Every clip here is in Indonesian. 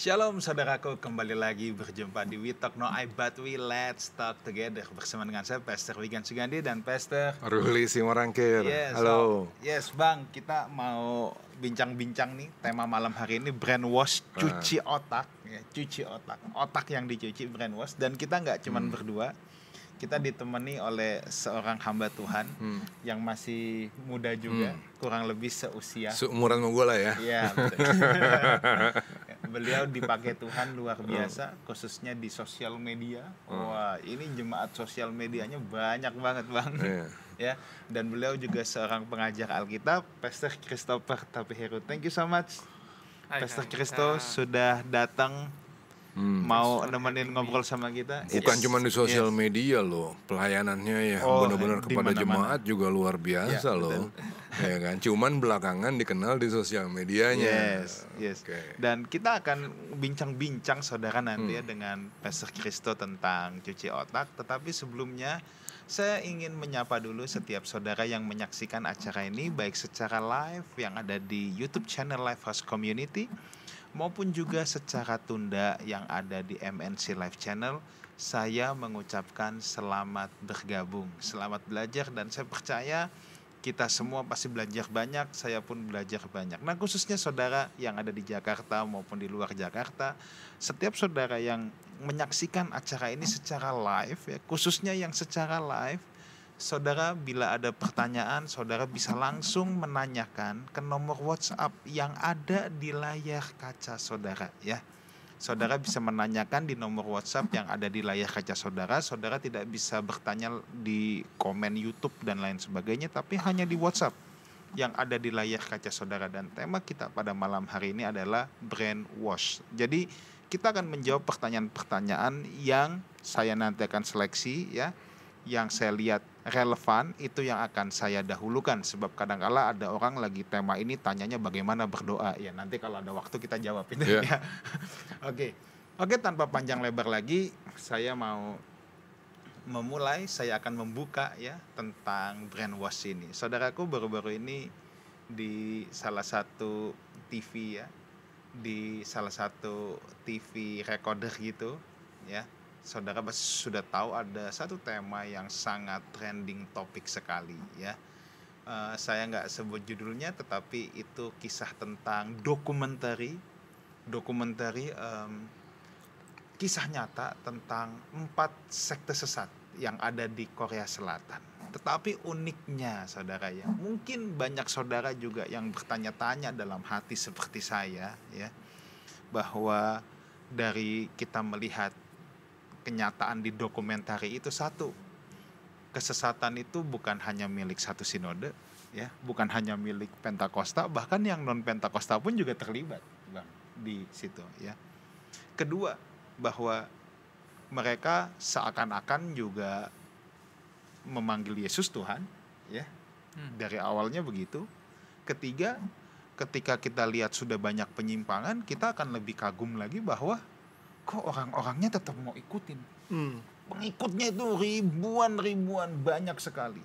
Shalom saudaraku, kembali lagi berjumpa di We Talk No I But We Let's Talk Together bersama dengan saya Pastor Wigan Sugandi dan Pastor Ruli Simorangkir. Yes, Halo. so- yes Bang, kita mau bincang-bincang nih tema malam hari ini brainwash Ah. cuci otak ya, cuci otak. Otak yang dicuci brainwash dan kita nggak cuman Hmm. berdua. Kita ditemani oleh seorang hamba Tuhan Hmm. yang masih muda juga, kurang lebih seusia. Seumuran sama gue lah ya. Iya. Beliau dipakai Tuhan luar biasa, khususnya di sosial media. Wah, ini jemaat sosial medianya banyak banget, Bang. Iya. ya, dan beliau juga seorang pengajar Alkitab, Pastor Christopher Tapiheru. Thank you so much. Hai, Pastor Ah, sudah datang Hmm. mau nemenin ngobrol sama kita. Bukan Yes. cuma di sosial Yes. media loh, pelayanannya ya Oh, benar-benar kepada jemaat juga luar biasa Ya, loh. ya kan, cuman belakangan dikenal di sosial medianya. Yes, yes. Oke. Dan kita akan bincang-bincang saudara nanti Hmm. ya dengan Pastor Kristo tentang cuci otak. Tetapi sebelumnya saya ingin menyapa dulu setiap saudara yang menyaksikan acara ini baik secara live yang ada di YouTube channel Lifehouse Community maupun juga secara tunda yang ada di MNC Live Channel. Saya mengucapkan selamat bergabung, selamat belajar dan saya percaya kita semua pasti belajar banyak, saya pun belajar banyak. Nah, khususnya saudara yang ada di Jakarta maupun di luar Jakarta, setiap saudara yang menyaksikan acara ini secara live ya, khususnya yang secara live, saudara bila ada pertanyaan, saudara bisa langsung menanyakan ke nomor WhatsApp yang ada di layar kaca saudara ya. Saudara bisa menanyakan di nomor WhatsApp yang ada di layar kaca saudara. Saudara tidak bisa bertanya di komen YouTube dan lain sebagainya, tapi hanya di WhatsApp yang ada di layar kaca saudara. Dan tema kita pada malam hari ini adalah brainwash. Jadi kita akan menjawab pertanyaan-pertanyaan yang saya nanti akan seleksi ya, yang saya lihat relevan itu yang akan saya dahulukan sebab kadangkala ada orang lagi tema ini tanyanya bagaimana berdoa ya nanti kalau ada waktu kita jawab itu Iya. ya. Oke. Oke tanpa panjang lebar lagi saya mau memulai saya akan membuka ya tentang brainwash ini. Saudaraku baru-baru ini di salah satu TV ya di salah satu TV recorder gitu ya saudara pasti sudah tahu ada satu tema yang sangat trending topik sekali ya Eh, saya nggak sebut judulnya tetapi itu kisah tentang dokumentari dokumentari em, kisah nyata tentang empat sekte sesat yang ada di Korea Selatan. Tetapi uniknya saudara ya, mungkin banyak saudara juga yang bertanya-tanya dalam hati seperti saya ya, bahwa dari kita melihat kenyataan di dokumentari itu satu, kesesatan itu bukan hanya milik satu sinode ya, bukan hanya milik Pentakosta, bahkan yang non Pentakosta pun juga terlibat, Bang, di situ ya. Kedua, bahwa mereka seakan-akan juga memanggil Yesus Tuhan, ya. Hmm. Dari awalnya begitu. Ketiga, ketika kita lihat sudah banyak penyimpangan, kita akan lebih kagum lagi bahwa kok orang-orangnya tetap mau ikutin. Hmm. Pengikutnya itu ribuan-ribuan banyak sekali.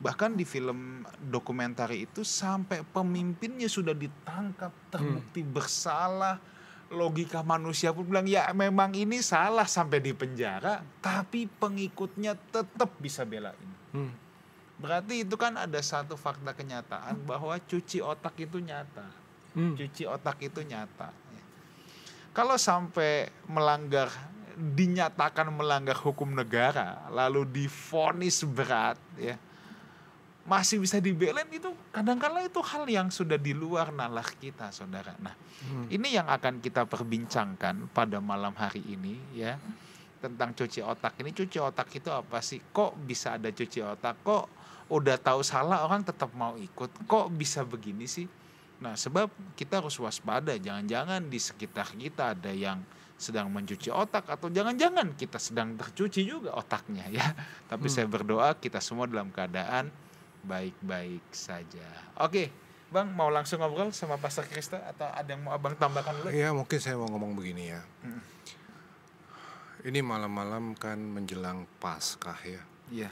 Bahkan di film dokumenter itu sampai pemimpinnya sudah ditangkap, terbukti bersalah. Logika manusia pun bilang ya memang ini salah sampai di penjara, tapi pengikutnya tetap bisa belain. Hmm. Berarti itu kan ada satu fakta kenyataan bahwa cuci otak itu nyata. Hmm. Cuci otak itu nyata. Kalau sampai melanggar dinyatakan melanggar hukum negara lalu difonis berat ya masih bisa dibelain itu kadang-kala itu hal yang sudah di luar nalar kita saudara. Nah, Hmm. ini yang akan kita perbincangkan pada malam hari ini ya tentang cuci otak ini. Cuci otak itu apa sih? Kok bisa ada cuci otak? Kok udah tahu salah orang tetap mau ikut? Kok bisa begini sih? Nah, sebab kita harus waspada. Jangan-jangan di sekitar kita ada yang sedang mencuci otak atau jangan-jangan kita sedang tercuci juga otaknya ya. Tapi Hmm. saya berdoa kita semua dalam keadaan baik-baik saja. Oke, Bang mau langsung ngobrol sama Pastor Krista atau ada yang mau Abang tambahkan dulu? Ya mungkin saya mau ngomong begini ya. Hmm. Ini malam-malam kan menjelang Paskah ya. Iya.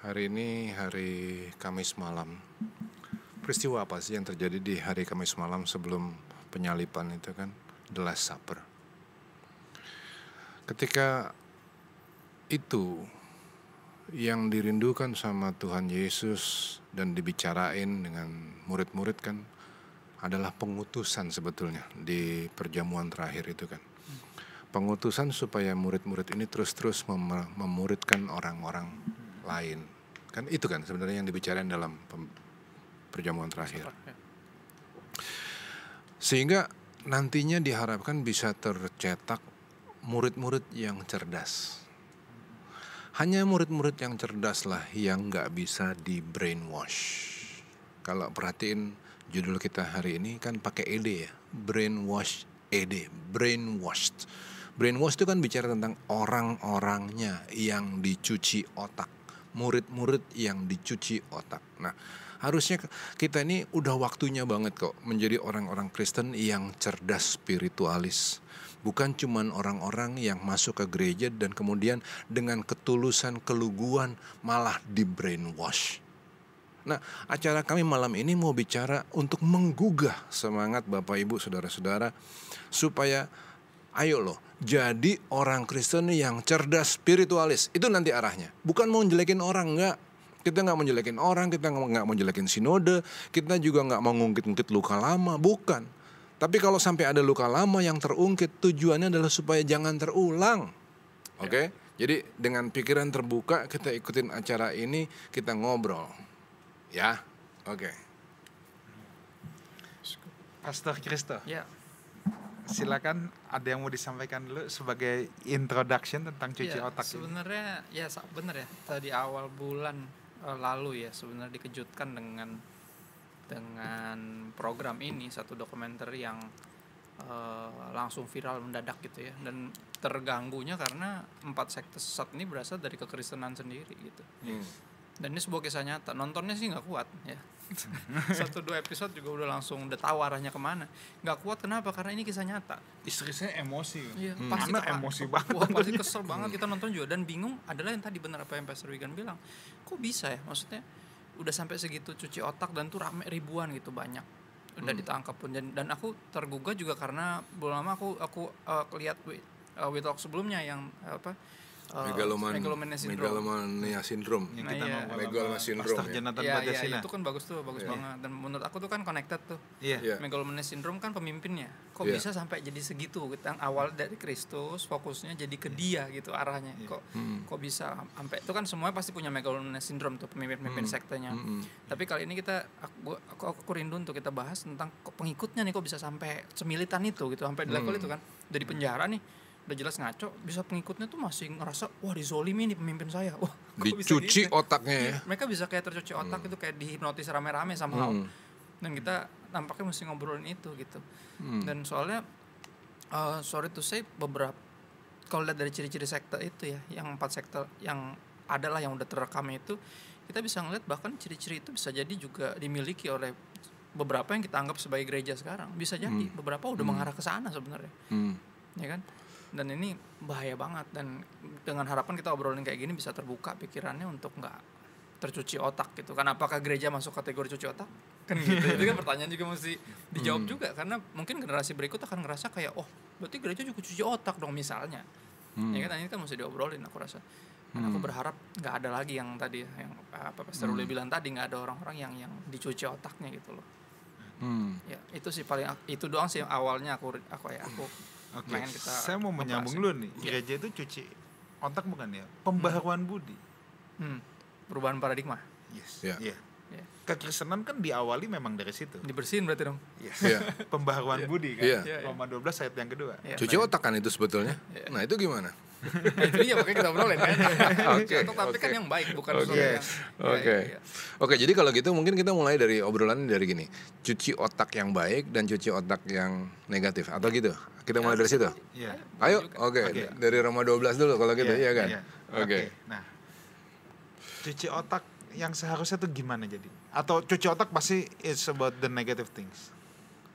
Hari ini hari Kamis malam. Peristiwa apa sih yang terjadi di hari Kamis malam sebelum penyalipan itu kan? the Last Supper. Ketika itu yang dirindukan sama Tuhan Yesus dan dibicarain dengan murid-murid kan adalah pengutusan sebetulnya di perjamuan terakhir itu kan. Pengutusan supaya murid-murid ini terus-terus mem- memuridkan orang-orang lain. Kan itu kan sebenarnya yang dibicarain dalam perjamuan terakhir. Sehingga nantinya diharapkan bisa tercetak murid-murid yang cerdas. Hanya murid-murid yang cerdas lah yang nggak bisa di brainwash. Kalau perhatiin judul kita hari ini kan pakai ed ya, brainwash ed, brainwashed. Brainwash itu kan bicara tentang orang-orangnya yang dicuci otak, murid-murid yang dicuci otak. Nah, harusnya kita ini udah waktunya banget kok menjadi orang-orang Kristen yang cerdas spiritualis. Bukan cuman orang-orang yang masuk ke gereja dan kemudian dengan ketulusan keluguan malah di brainwash. Nah, acara kami malam ini mau bicara untuk menggugah semangat Bapak Ibu Saudara-saudara supaya ayo loh jadi orang Kristen yang cerdas spiritualis itu nanti arahnya bukan mau jelekin orang enggak kita nggak mau jelekin orang kita nggak mau jelekin sinode kita juga nggak mau ngungkit-ngungkit luka lama bukan. Tapi kalau sampai ada luka lama yang terungkit tujuannya adalah supaya jangan terulang. Oke? Jadi dengan pikiran terbuka kita ikutin acara ini kita ngobrol. Ya? Oke. Pastor Kristo, Ya, silakan ada yang mau disampaikan dulu sebagai introduction tentang cuci ya, otak ini. sebenarnya ya bener ya. Tadi awal bulan lalu ya sebenarnya dikejutkan dengan dengan program ini satu dokumenter yang eh, langsung viral mendadak gitu ya dan terganggunya karena empat sekte sesat ini berasal dari kekristenan sendiri gitu. Hmm. Dan ini sebuah kisah nyata. Nontonnya sih nggak kuat ya. satu dua episode juga udah langsung udah tahu arahnya ke mana. Nggak kuat kenapa? Karena ini kisah nyata. Istri saya emosi. Iya, Hmm. pasti Anak emosi banget Wah, pasti kesel banget kita nonton juga dan bingung adalah yang tadi benar apa yang Pastor Wigan bilang. Kok bisa ya? Maksudnya udah sampai segitu cuci otak dan tuh rame ribuan gitu banyak. Udah Hmm. ditangkap pun dan, dan aku tergugah juga karena belum lama aku aku uh, lihat uh, We Talk sebelumnya yang apa? Uh, Megaloman, megalomania syndrome. megalomania syndrome. Yang Nah, kita iya. ngobrol Megaloma sama syndrome, Pastor ya. Jonathan Iya, iya, Pancasila. itu kan bagus tuh, bagus Iya. banget. Dan menurut aku tuh kan connected tuh. Iya. Iya. Megalomania syndrome kan pemimpinnya. Kok Iya. bisa sampai jadi segitu? Kita awal dari Kristus, fokusnya jadi ke dia gitu arahnya. Iya. Kok Hmm. kok bisa sampai itu kan semuanya pasti punya megalomania syndrome tuh pemimpin-pemimpin Hmm. sektenya. Hmm. Tapi kali ini kita aku, gua- aku aku rindu untuk kita bahas tentang kok pengikutnya nih kok bisa sampai semilitan itu gitu, sampai di level Hmm. itu kan. Dari penjara nih udah jelas ngaco, bisa pengikutnya tuh masih ngerasa wah dizolimi nih pemimpin saya. Wah, Dicuci gitu? otaknya ya. Iya, mereka bisa kayak tercuci otak itu kayak dihipnotis rame-rame sama Hmm. dan kita nampaknya mesti ngobrolin itu gitu Hmm. dan soalnya uh, sorry to say beberapa kalau lihat dari ciri-ciri sekte itu ya yang empat sekte yang adalah yang udah terekam itu kita bisa ngeliat bahkan ciri-ciri itu bisa jadi juga dimiliki oleh beberapa yang kita anggap sebagai gereja sekarang bisa jadi Hmm. beberapa udah Hmm. mengarah ke sana sebenarnya Hmm. ya kan dan ini bahaya banget dan dengan harapan kita obrolin kayak gini bisa terbuka pikirannya untuk nggak tercuci otak gitu kan apakah gereja masuk kategori cuci otak kan gitu itu kan pertanyaan juga mesti dijawab Hmm. juga karena mungkin generasi berikut akan ngerasa kayak oh berarti gereja juga cuci otak dong misalnya Hmm. ya kan ini kan mesti diobrolin aku rasa dan aku Hmm. berharap nggak ada lagi yang tadi yang apa Pastor Hmm. Uli bilang tadi nggak ada orang-orang yang yang dicuci otaknya gitu loh Hmm. ya itu sih paling itu doang sih awalnya aku aku ya aku Oke. kita Saya mau menyambung ngebahas dulu nih. Iya. Gereja itu cuci otak bukan ya? Pembaharuan budi. Hmm, perubahan paradigma Yes. Iya. Iya. Iya. Kekristenan kan diawali memang dari situ. dibersihin berarti dong Yes. Iya. Pembaharuan budi kan. Iya. Iya, iya. Roma 12 ayat yang kedua. Iya. Cuci otak kan itu sebetulnya. Iya. Nah itu gimana? Nah, itu dia makanya kita obrolin kan Oke, Otak tapi kan oke. yang baik bukan Oke. yang Oke. Iya. Oke, jadi kalau gitu mungkin kita mulai dari obrolan dari gini. Cuci otak yang baik dan cuci otak yang negatif atau gitu. Kita mulai dari situ. Iya. Ayo, oke. Oke. Dari Roma 12 dulu kalau gitu, iya, kan? Oke. Nah, cuci otak yang seharusnya tuh gimana jadi? Atau cuci otak pasti it's about the negative things.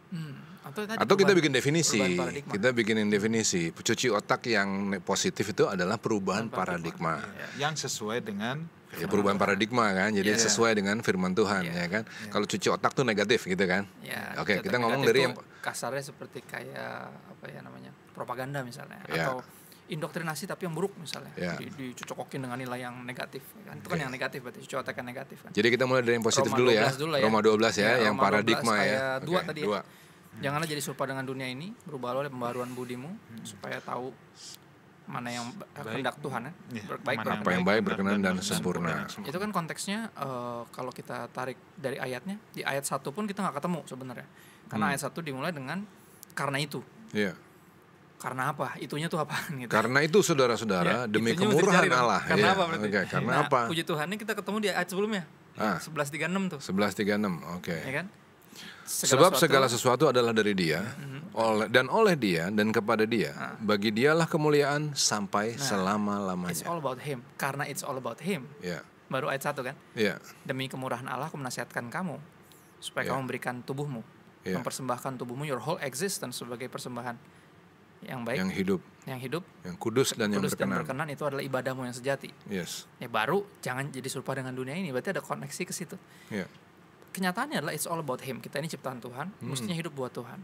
Hmm, atau tadi Atau kita perubahan- bikin definisi. perubahan paradigma. Kita bikinin definisi. Cuci otak yang positif itu adalah perubahan Perubahan paradigma. Iya. Yang sesuai dengan Ya, perubahan paradigma kan, jadi Iya. sesuai dengan firman Tuhan Iya. ya kan. Kalau cuci otak tuh negatif gitu kan. Ya, Oke, kegiatan kita ngomong dari yang kasarnya seperti kayak apa ya namanya propaganda misalnya Ya. atau indoktrinasi tapi yang buruk misalnya Ya. di, dicocokin dengan nilai yang negatif kan itu kan Oke. yang negatif berarti cuci otak yang negatif kan Jadi kita mulai dari yang positif Roma dulu ya. 12 dulu lah ya. Roma 12 ya, Ya, yang Roma 12 paradigma ya. ayat dua Oke, tadi ya. Janganlah jadi serupa dengan dunia ini berubah oleh pembaruan budimu supaya tahu mana yang Baik. kehendak Tuhan ya Iya, Ber- baik mana yang baik, berkenan, dan benar, sempurna. sempurna. itu kan konteksnya eh, kalau kita tarik dari ayatnya di ayat satu pun kita nggak ketemu sebenarnya karena Hmm. ayat satu dimulai dengan karena itu Iya. karena apa itunya tuh apa gitu Karena itu saudara-saudara Ya, demi kemurahan. Allah. Karena Iya, apa berarti? Oke, karena Nah, apa? Puji Tuhan ini kita ketemu di ayat sebelumnya. Ah. 1136 tuh, 1136. Oke. ya kan? Sebab sesuatu- segala sesuatu adalah dari Dia, oleh dan oleh Dia dan kepada Dia. Bagi Dialah kemuliaan sampai It's selama-lamanya. all about him. Karena it's all about him. Ya. Baru ayat satu kan? Ya. Demi kemurahan Allah aku menasihatkan kamu supaya Ya. kamu memberikan tubuhmu, Ya. mempersembahkan tubuhmu your whole existence sebagai persembahan yang baik, Yang yang, hidup, hidup, yang kudus dan yang kudus dan berkenan. berkenan itu adalah ibadahmu yang sejati. Yes. Ya baru jangan jadi serupa dengan dunia ini. Berarti ada koneksi ke situ. Ya. Kenyataannya adalah it's all about him. Kita ini ciptaan Tuhan, Hmm. mestinya hidup buat Tuhan.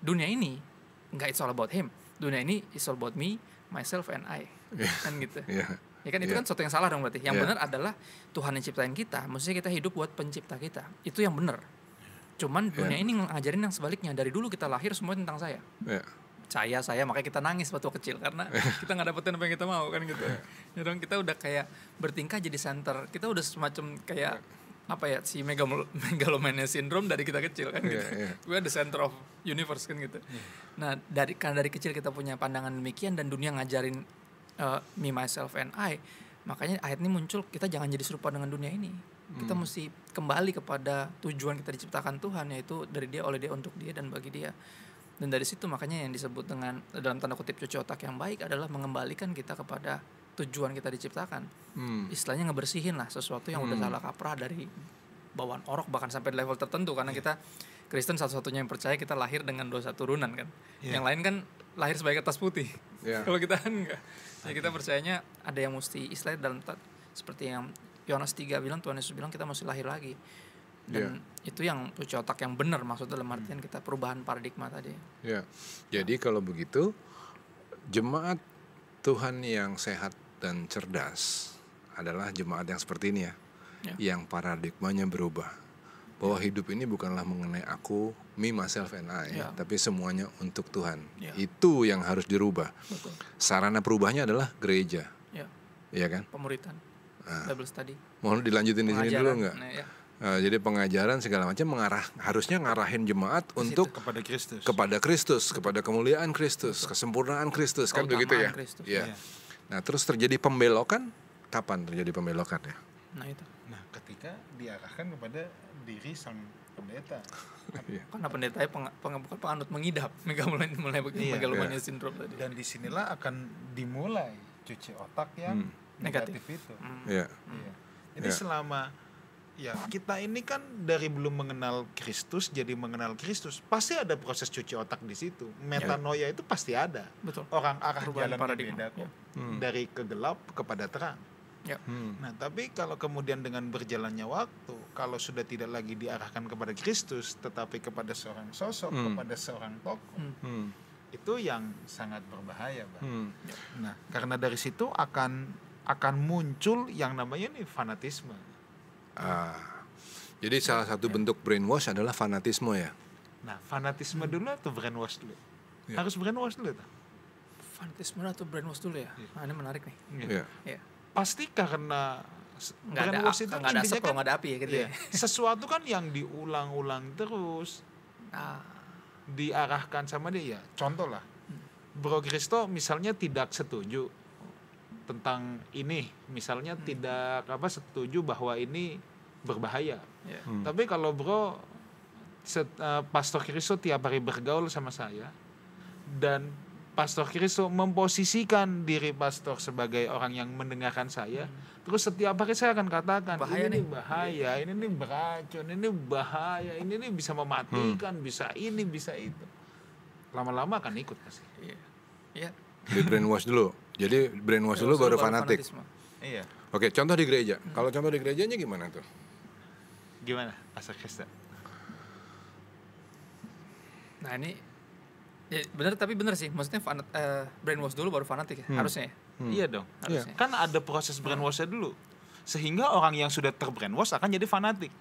Dunia ini nggak it's all about him. Dunia ini it's all about me, myself and I. Iya. Kan gitu. Ya. Ya kan itu Iya. kan sesuatu yang salah dong berarti. Yang Iya. benar adalah Tuhan yang ciptain kita, mestinya kita hidup buat pencipta kita. Itu yang benar. Cuman dunia Iya. ini ngajarin yang sebaliknya. Dari dulu kita lahir semua tentang saya. Ya. Saya, saya, makanya kita nangis waktu kecil karena kita nggak dapetin apa yang kita mau kan gitu. Ya dong kita udah kayak bertingkah jadi center. Kita udah semacam kayak apa ya si megalomania syndrome dari kita kecil kan gitu. Iya, iya. Gue the center of universe kan gitu. Nah dari karena dari kecil kita punya pandangan demikian dan dunia ngajarin uh, me myself and I, makanya ayat ini muncul kita jangan jadi serupa dengan dunia ini. Kita Hmm. mesti kembali kepada tujuan kita diciptakan Tuhan yaitu dari Dia oleh Dia untuk Dia dan bagi Dia. Dan dari situ makanya yang disebut dengan dalam tanda kutip cuci otak yang baik adalah mengembalikan kita kepada tujuan kita diciptakan. Hmm. Istilahnya ngebersihin lah sesuatu yang udah Hmm. salah kaprah dari bawaan orok bahkan sampai level tertentu karena kita Kristen satu-satunya yang percaya kita lahir dengan dosa turunan kan. Iya. Yang lain kan lahir sebagai kertas putih. Ya. Kalau kita enggak. Ya kita percayanya ada yang mesti istilahnya dalam seperti yang Yohanes 3 bilang Tuhan Yesus bilang kita mesti lahir lagi. Dan itu yang cuci otak yang benar maksudnya dalam artian kita perubahan paradigma tadi. Ya. Jadi kalau begitu jemaat Tuhan yang sehat dan cerdas adalah jemaat yang seperti ini ya. Ya. Yang paradigmanya berubah. Bahwa hidup ini bukanlah mengenai aku, me, myself, and I, Ya. tapi semuanya untuk Tuhan. Ya. Itu yang harus dirubah. Betul. Sarana perubahannya adalah gereja, Ya, ya kan? pemuritan. Ah. Bible study. Mohon dilanjutin di sini dulu pengajaran. nggak? Nah, ya. Eh, jadi pengajaran segala macam mengarah harusnya ngarahin jemaat untuk kepada Kristus. kepada Kristus, kepada kemuliaan Kristus, kesempurnaan Kristus, kan begitu ya? Kristus. Iya. Iya. Nah, terus terjadi pembelokan, kapan terjadi pembelokan ya? Nah itu. Nah, ketika diarahkan kepada diri sang pendeta. Iya. Karena pendetanya peng, peng- bukan penganut mengidap. Megalomania mulai begini Iya. megalomania syndrome tadi. Dan di sinilah akan dimulai cuci otak yang Hmm. negatif, Negatif. itu. Hmm. Iya. Iya. Jadi Ya. selama ya kita ini kan dari belum mengenal Kristus jadi mengenal Kristus, pasti ada proses cuci otak di situ. Metanoia itu pasti ada. Betul. Orang arah Perubahan jalan paradigma. beda kok. Ya. Hmm. Dari kegelap kepada terang. Ya. Hmm. Nah, tapi kalau kemudian dengan berjalannya waktu, kalau sudah tidak lagi diarahkan kepada Kristus, tetapi kepada seorang sosok, Hmm. kepada seorang tokoh, Hmm. Hmm. itu yang sangat berbahaya, Bang. Hmm. Nah, karena dari situ akan akan muncul yang namanya nih fanatisme. Ah. Jadi salah satu bentuk brainwash adalah fanatisme ya. Nah, fanatisme dulu atau brainwash dulu? Ya. Harus brainwash dulu tuh. Fanatisme atau brainwash dulu ya? Iya. Nah, ini menarik nih. Iya. Iya. Pasti karena Nggak ada, itu nggak ada asap kalau kan nggak ada api ya gitu iya, ya. sesuatu kan yang diulang-ulang terus Ah, diarahkan sama dia ya contoh lah Hmm. Bro Kristo misalnya tidak setuju tentang ini misalnya Hmm. tidak apa setuju bahwa ini berbahaya ya. Hmm. tapi kalau bro set- eh, Pastor Kristo tiap hari bergaul sama saya dan Pastor Kristo memposisikan diri pastor sebagai orang yang mendengarkan saya terus setiap hari saya akan katakan Hmm. Bahaya ini nih." bahaya ini nih beracun ini bahaya ini nih bisa mematikan Hmm. bisa ini bisa itu lama-lama akan ikut pasti Iya. Iya. Di brainwash dulu. Jadi brainwash dulu baru fanatik. fanatisme. Iya. Oke, contoh di gereja. Kalau contoh di gerejanya gimana tuh? Gimana, Pastor Krista? Nah ini ya bener tapi bener sih maksudnya fanat, eh, brainwash dulu baru fanatik ya harusnya ya. Iya dong. Harusnya. Kan ada proses brainwashnya dulu. Sehingga orang yang sudah terbrainwash akan jadi fanatik.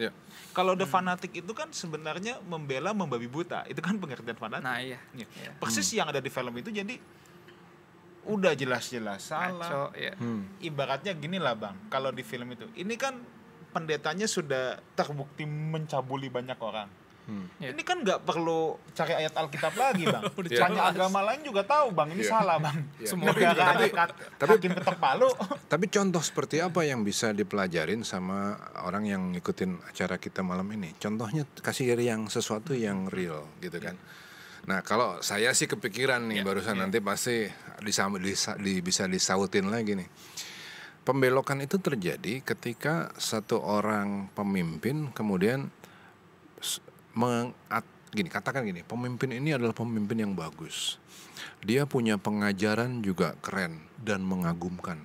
Ya. Kalau udah fanatik itu kan sebenarnya membela membabi buta. Itu kan pengertian fanatik. Nah iya. Iya. Iya. Persis yang ada di film itu jadi udah jelas-jelas salah. Ya. Hmm. Ibaratnya gini lah bang, kalau di film itu, ini kan pendetanya sudah terbukti mencabuli banyak orang. Hmm. Iya. Ini kan nggak perlu cari ayat Alkitab lagi bang. Banyak jelas. agama lain juga tahu bang, ini Iya. salah bang. Iya. Semua Negara tapi- kat- tapi- hakim ketok palu. Tapi contoh seperti apa yang bisa dipelajarin sama orang yang ngikutin acara kita malam ini? Contohnya kasih yang sesuatu yang real gitu kan. Nah kalau saya sih kepikiran nih Ya, barusan ya. nanti pasti disam- disa- di- bisa disautin lagi nih. Pembelokan itu terjadi ketika satu orang pemimpin kemudian mengat, gini katakan gini pemimpin ini adalah pemimpin yang bagus. Dia punya pengajaran juga keren dan mengagumkan.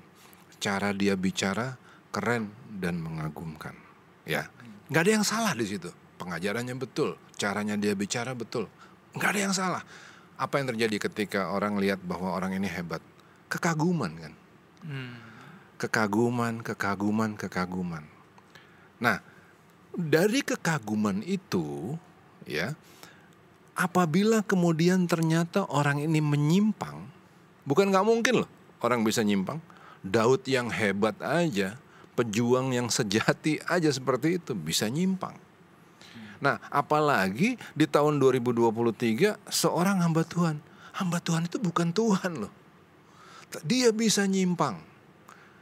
Cara dia bicara keren dan mengagumkan ya. Nggak ada yang salah di situ. Pengajarannya betul caranya dia bicara betul nggak ada yang salah apa yang terjadi ketika orang lihat bahwa orang ini hebat kekaguman kan Hmm. kekaguman, kekaguman, kekaguman. Nah, dari kekaguman itu, ya, apabila kemudian ternyata orang ini menyimpang, bukan nggak mungkin loh orang bisa nyimpang. Daud yang hebat aja, pejuang yang sejati aja seperti itu bisa nyimpang. Nah, apalagi di tahun 2023 seorang hamba Tuhan, hamba Tuhan itu bukan Tuhan loh. Dia bisa nyimpang.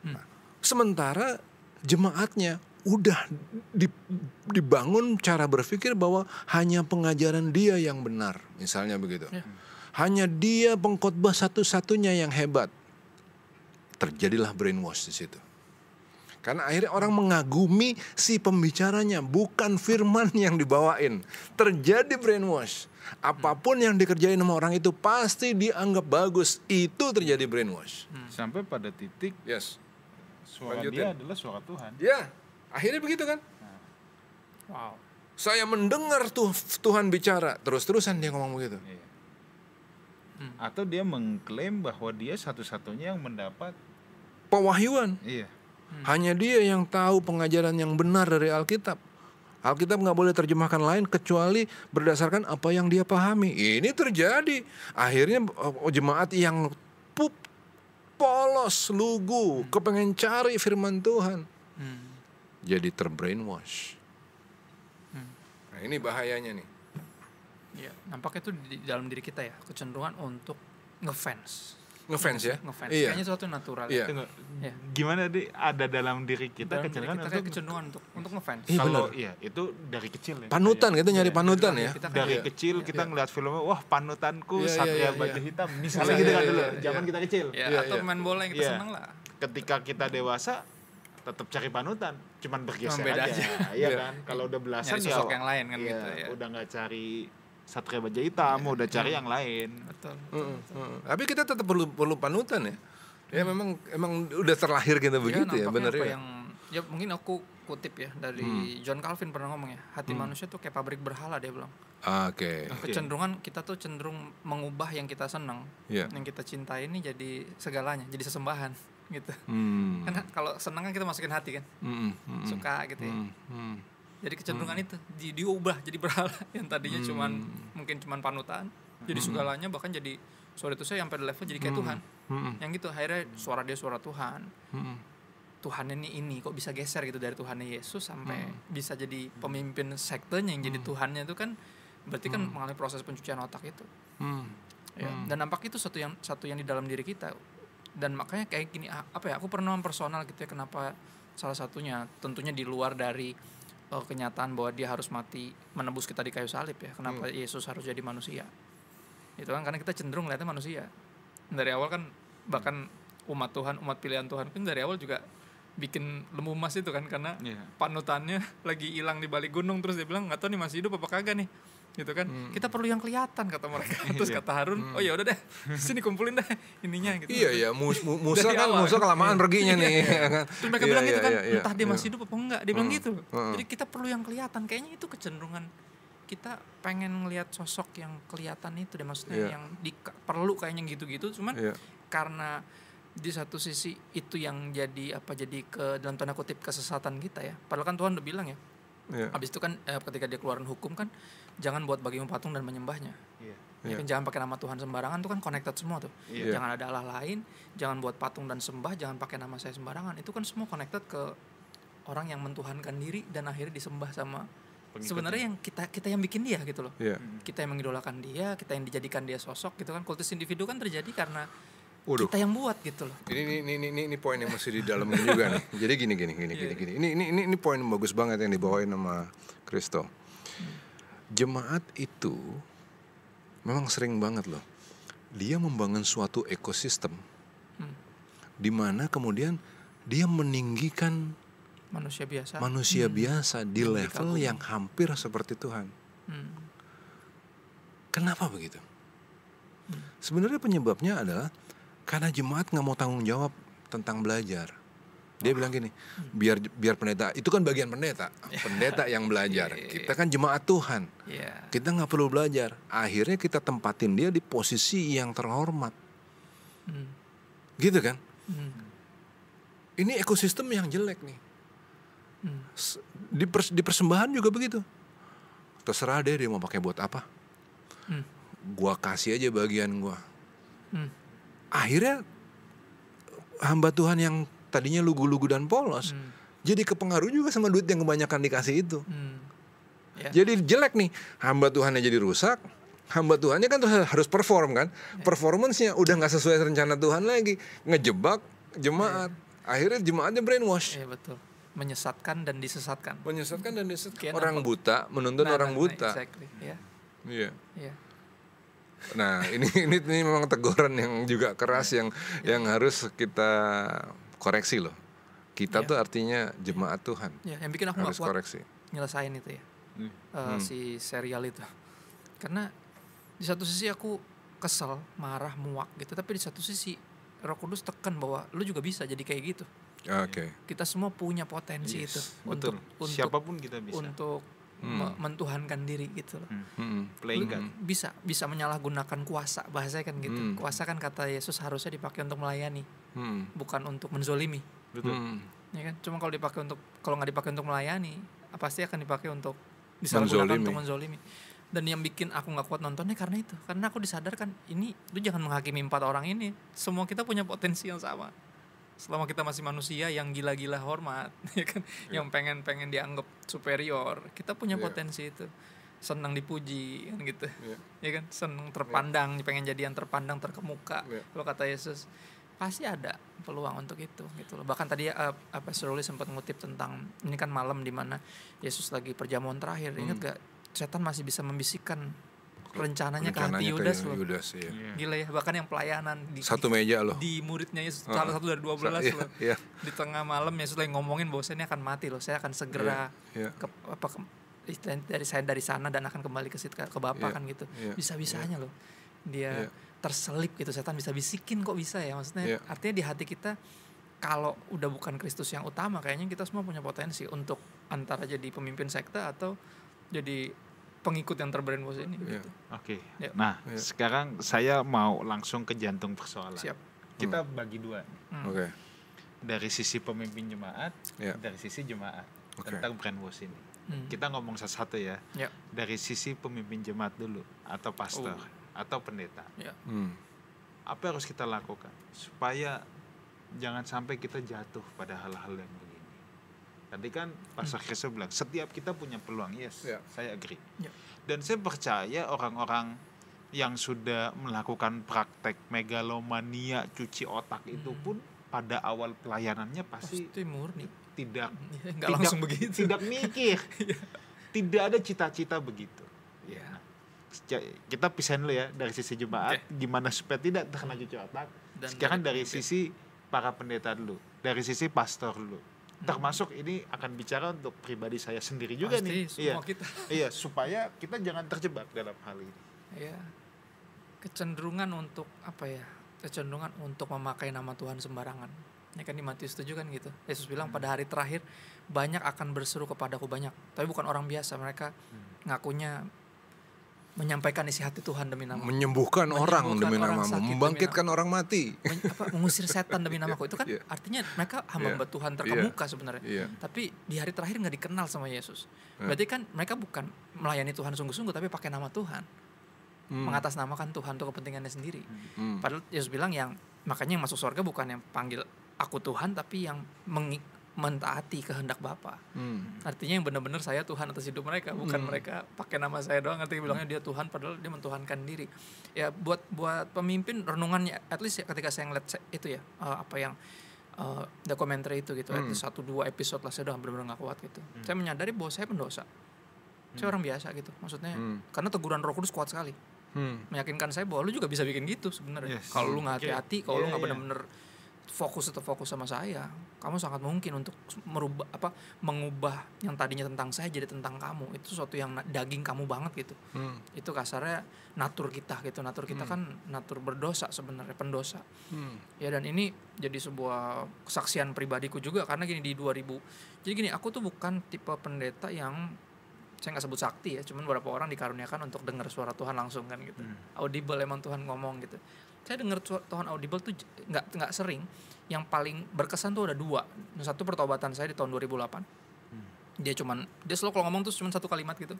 Nah, sementara jemaatnya udah di- dibangun cara berpikir bahwa hanya pengajaran dia yang benar, misalnya begitu. Ya. Hanya dia pengkhotbah satu-satunya yang hebat. Terjadilah brainwash di situ. Karena akhirnya orang mengagumi si pembicaranya, bukan firman yang dibawain. Terjadi brainwash. Apa pun yang dikerjain sama orang itu pasti dianggap bagus. Itu terjadi brainwash. Sampai pada titik Yes. suara Lanjutin. dia adalah suara Tuhan. Ya, akhirnya begitu kan? Wow. Saya mendengar tuh Tuhan bicara, terus-terusan dia ngomong begitu. Iya. Atau dia mengklaim bahwa dia satu-satunya yang mendapat Pewahyuan. iya. Hanya dia yang tahu pengajaran yang benar dari Alkitab. Alkitab nggak boleh terjemahkan lain kecuali berdasarkan apa yang dia pahami. Ini terjadi. Akhirnya oh, jemaat yang pup, polos, lugu, kepengen cari firman Tuhan. Hmm. Jadi terbrainwash. Nah ini bahayanya nih. Ya, nampaknya itu di dalam diri kita ya kecenderungan untuk ngefans. Ngefans ya? Ngefans. Iya. Kayaknya sesuatu natural. Iya. Tunggu, Iya. Gimana deh ada dalam diri kita Dalam diri kecenderungan kita untuk kayak kecenderungan untuk untuk ngefans. Iya, kalau iya itu dari kecil ya. Panutan Kayak- gitu nyari Iya, panutan dari ya. kita kan dari iya. kecil kita Iya. ngeliat filmnya wah panutanku Iya, satria iya, baju iya. hitam misalnya Iya, gitu iya, kan dulu iya, zaman iya. kita kecil Ya, Iya, atau iya. main bola yang kita Iya. seneng lah. ketika kita dewasa tetap cari panutan cuman bergeser aja, aja. iya Iya. kan kalau udah belasan ya sosok yang lain kan iya, gitu ya. udah nggak cari satria baja hitam udah cari yang lain Betul. Heeh, heeh. Tapi kita tetap perlu perlu panutan ya. Ya memang emang udah terlahir kita begitu ya, benar apa ya. yang ya mungkin aku kutip ya dari John Calvin pernah ngomong ya hati manusia tuh kayak pabrik berhala dia bilang Oke. kecenderungan kita tuh cenderung mengubah yang kita senang Iya. yang kita cintai ini jadi segalanya jadi sesembahan gitu Hmm. karena kalau senang kan kita masukin hati kan Hmm, hmm, suka gitu ya hmm, hmm. Jadi kecenderungan itu di, diubah jadi berhala. Yang tadinya cuman mungkin cuman panutan jadi segalanya bahkan jadi sorry itu saya sampai level jadi kayak Tuhan. Hmm, yang gitu akhirnya suara dia suara Tuhan. Hmm. Tuhan ini ini kok bisa geser gitu dari Tuhannya Yesus sampai bisa jadi pemimpin sektenya yang jadi Tuhannya itu kan berarti kan mengalami proses pencucian otak itu. Hmm. ya. dan nampak itu satu yang satu yang di dalam diri kita. Dan makanya kayak gini apa ya aku pernah personal gitu ya kenapa salah satunya tentunya di luar dari eh, kenyataan bahwa dia harus mati menebus kita di kayu salib ya. Kenapa Yesus harus jadi manusia? Itu kan karena kita cenderung lihatnya manusia. Dari awal kan bahkan umat Tuhan umat pilihan Tuhan kan dari awal juga bikin lembu emas itu kan karena Iya. panutannya lagi hilang di balik gunung. Terus dia bilang nggak tahu nih masih hidup apa kagak nih gitu kan Hmm. kita perlu yang kelihatan kata mereka terus kata Harun oh ya udah deh sini kumpulin deh ininya gitu Iya iya, Mus- Mu- Musa kan awal. Musa kelamaan perginya nih. ya kan? Terus mereka Iya, bilang gitu iya, kan, iya, iya. entah dia masih hidup apa enggak. Dia bilang Hmm. gitu. Hmm. Jadi kita perlu yang kelihatan. Kayaknya itu kecenderungan kita pengen ngelihat sosok yang kelihatan itu deh maksudnya Iya. yang di, perlu kayaknya gitu-gitu. Cuman Iya. karena di satu sisi itu yang jadi apa jadi ke dalam tanda kutip kesesatan kita ya. Padahal kan Tuhan udah bilang ya. Iya. Habis itu kan eh, ketika dia keluarin hukum kan jangan buat bagimu patung dan menyembahnya. Iya. Ya Iya. kan, jangan pakai nama Tuhan sembarangan tuh kan connected semua tuh. Iya. Jangan ada Allah lain, jangan buat patung dan sembah, jangan pakai nama saya sembarangan. Itu kan semua connected ke orang yang mentuhankan diri dan akhirnya disembah sama Pengikutnya. sebenarnya yang kita kita yang bikin dia gitu loh. Iya. Kita yang mengidolakan dia, kita yang dijadikan dia sosok gitu kan. Kultus individu kan terjadi karena Waduh. kita yang buat gitu loh. Ini ini ini ini, ini poin yang mesti didalemin juga nih. Jadi gini gini gini Iya, gini gini. Ini ini ini ini poin yang bagus banget yang dibawain sama Kristo. Jemaat itu memang sering banget loh. Dia membangun suatu ekosistem Hmm. di mana kemudian dia meninggikan Manusia biasa. manusia biasa di Yang level yang hampir seperti Tuhan. Hmm. Kenapa begitu? Sebenarnya penyebabnya adalah karena jemaat nggak mau tanggung jawab tentang belajar. Dia bilang gini, biar biar pendeta itu kan bagian pendeta, pendeta yang belajar. Kita kan jemaat Tuhan, Iya. kita nggak perlu belajar. Akhirnya kita tempatin dia di posisi yang terhormat, Hmm. gitu kan? Hmm. Ini ekosistem yang jelek nih. Hmm. Di, pers- di persembahan juga begitu. Terserah deh dia mau pakai buat apa. Gua kasih aja bagian gua. Akhirnya hamba Tuhan yang tadinya lugu-lugu dan polos Hmm. jadi kepengaruh juga sama duit yang kebanyakan dikasih itu. Hmm. Ya. Jadi jelek nih hamba Tuhannya jadi rusak. Hamba Tuhannya kan terus harus perform kan, performance-nya udah nggak sesuai rencana Tuhan lagi, ngejebak jemaat. Akhirnya jemaatnya brainwash, Iya betul. Menyesatkan dan disesatkan. menyesatkan dan disesatkan. Kayak Orang nampak- buta menuntut Nah, orang nah, nah, buta. exactly. Iya. Iya. Iya. Nah ini ini ini memang teguran yang juga keras yang yang harus kita koreksi loh. Kita Iya. tuh artinya jemaat Tuhan Ya, yang bikin aku harus kuat koreksi. nyelesain itu ya Hmm. eh, si serial itu karena di satu sisi aku kesel marah muak gitu tapi di satu sisi Roh Kudus tekan bahwa lu juga bisa jadi kayak gitu Oke. kita semua punya potensi Yes, itu betul. untuk Siapa pun kita bisa. untuk Hmm. me- mentuhankan diri gitu loh Hmm. Playing Lu God. bisa bisa menyalahgunakan kuasa bahasanya kan gitu Hmm. kuasa kan kata Yesus harusnya dipakai untuk melayani Hmm. bukan untuk menzolimi Betul. Hmm. ya kan cuma kalau dipakai untuk kalau nggak dipakai untuk melayani pasti akan dipakai untuk disalahgunakan untuk menzolimi dan yang bikin aku nggak kuat nontonnya karena itu karena aku disadarkan ini lu jangan menghakimi empat orang ini semua kita punya potensi yang sama selama kita masih manusia yang gila-gila hormat ya kan? Yang pengen pengen dianggap superior kita punya Iya. potensi itu. Senang dipuji kan gitu. Iya. ya kan? Senang terpandang pengen jadi yang terpandang terkemuka Iya. kalau kata Yesus. Pasti ada peluang untuk itu gitu loh. Bahkan tadi uh, apa Suruli sempat ngutip tentang ini kan malam di mana Yesus lagi perjamuan terakhir. Ingat Hmm. gak setan masih bisa membisikkan rencananya, ke hati Rencananya Yudas loh Yudas, iya. Iya. gila ya bahkan yang pelayanan di, Satu meja loh. di muridnya Yesus Ah. salah satu dari 12 Iya, loh iya, di tengah malam Yesus lagi ngomongin bahwa saya ini akan mati loh saya akan segera iya. ke apa ke, dari saya dari sana dan akan kembali ke sit- ke, ke Bapa Iya, kan gitu iya, bisa-bisanya loh dia Iya. terselip gitu setan bisa bisikin kok bisa ya maksudnya Iya. artinya di hati kita kalau udah bukan Kristus yang utama kayaknya kita semua punya potensi untuk antara jadi pemimpin sekte atau jadi pengikut yang terbrainwash ini Iya. gitu. Oke. Ya. Nah, Iya. sekarang saya mau langsung ke jantung persoalan. siap Kita bagi dua. Hmm. Oke. Dari sisi pemimpin jemaat, Iya. dari sisi jemaat Oke. tentang brainwash ini. Hmm. Kita ngomong satu-satu ya. Ya. Dari sisi pemimpin jemaat dulu atau pastor Oh. atau pendeta. ya Hmm. Apa yang harus kita lakukan supaya jangan sampai kita jatuh pada hal-hal yang. Tadi kan Pastor Kristus bilang setiap kita punya peluang. Yes, Ya. saya agree. Ya. Dan saya percaya orang-orang yang sudah melakukan praktek megalomania cuci otak itu Hmm. pun pada awal pelayanannya pasti pasti murni tidak Ya, tidak- langsung begitu tidak mikir tidak ada cita-cita begitu ya kita pisahin dulu ya dari sisi jemaat gimana supaya tidak terkena cuci otak Dan sekarang dari pemimpin. sisi para pendeta dulu dari sisi pastor dulu termasuk ini akan bicara untuk pribadi saya sendiri juga Pasti, nih. iya. semua kita. Iya supaya kita jangan terjebak dalam hal ini. Ya kecenderungan untuk apa ya kecenderungan untuk memakai nama Tuhan sembarangan. Ya kan di Matius 7 kan gitu. Yesus bilang pada hari terakhir banyak akan berseru kepadaku banyak. Tapi bukan orang biasa mereka ngakunya menyampaikan isi hati Tuhan demi nama menyembuhkan orang Menyembuhkan demi orang namamu sakit demi membangkitkan orang mati Men- apa, mengusir setan demi namaku itu kan Iya. artinya mereka hamba Iya. Tuhan terkemuka sebenarnya iya tapi di hari terakhir nggak dikenal sama Yesus Hmm. berarti kan mereka bukan melayani Tuhan sungguh-sungguh tapi pakai nama Tuhan Hmm. mengatasnamakan Tuhan untuk kepentingannya sendiri Hmm. padahal Yesus bilang yang makanya yang masuk surga bukan yang panggil aku Tuhan tapi yang mengi- mentaati kehendak Bapa Hmm. artinya yang benar-benar saya Tuhan atas hidup mereka bukan Hmm. mereka pakai nama saya doang nanti bilangnya dia Tuhan padahal dia mentuhankan diri ya buat buat pemimpin renungannya at least ya ketika saya ngeliat itu ya eh, apa yang eh, dokumenter itu gitu Hmm. itu satu dua episode lah saya udah benar-benar nggak kuat gitu saya menyadari bahwa saya pendosa saya orang biasa gitu maksudnya Hmm. karena teguran Roh Kudus kuat sekali Hmm. meyakinkan saya bahwa lu juga bisa bikin gitu sebenarnya Yes. kalau lu nggak hati-hati kalau lu Iya, nggak iya. benar-benar fokus atau fokus sama saya kamu sangat mungkin untuk merubah apa mengubah yang tadinya tentang saya jadi tentang kamu. Itu sesuatu yang daging kamu banget gitu. Hmm. itu kasarnya natur kita gitu. Natur kita kan natur berdosa sebenarnya pendosa. Hmm. ya dan ini jadi sebuah kesaksian pribadiku juga karena gini di 2000 jadi gini aku tuh bukan tipe pendeta yang saya nggak sebut sakti ya cuman beberapa orang dikaruniakan untuk dengar suara Tuhan langsung kan gitu. Audible emang Tuhan ngomong gitu saya dengar Tuhan audible tuh nggak nggak sering. Yang paling berkesan tuh ada dua. Satu pertobatan saya di tahun 2008 dia cuman dia selalu kalau ngomong tuh cuman satu kalimat gitu.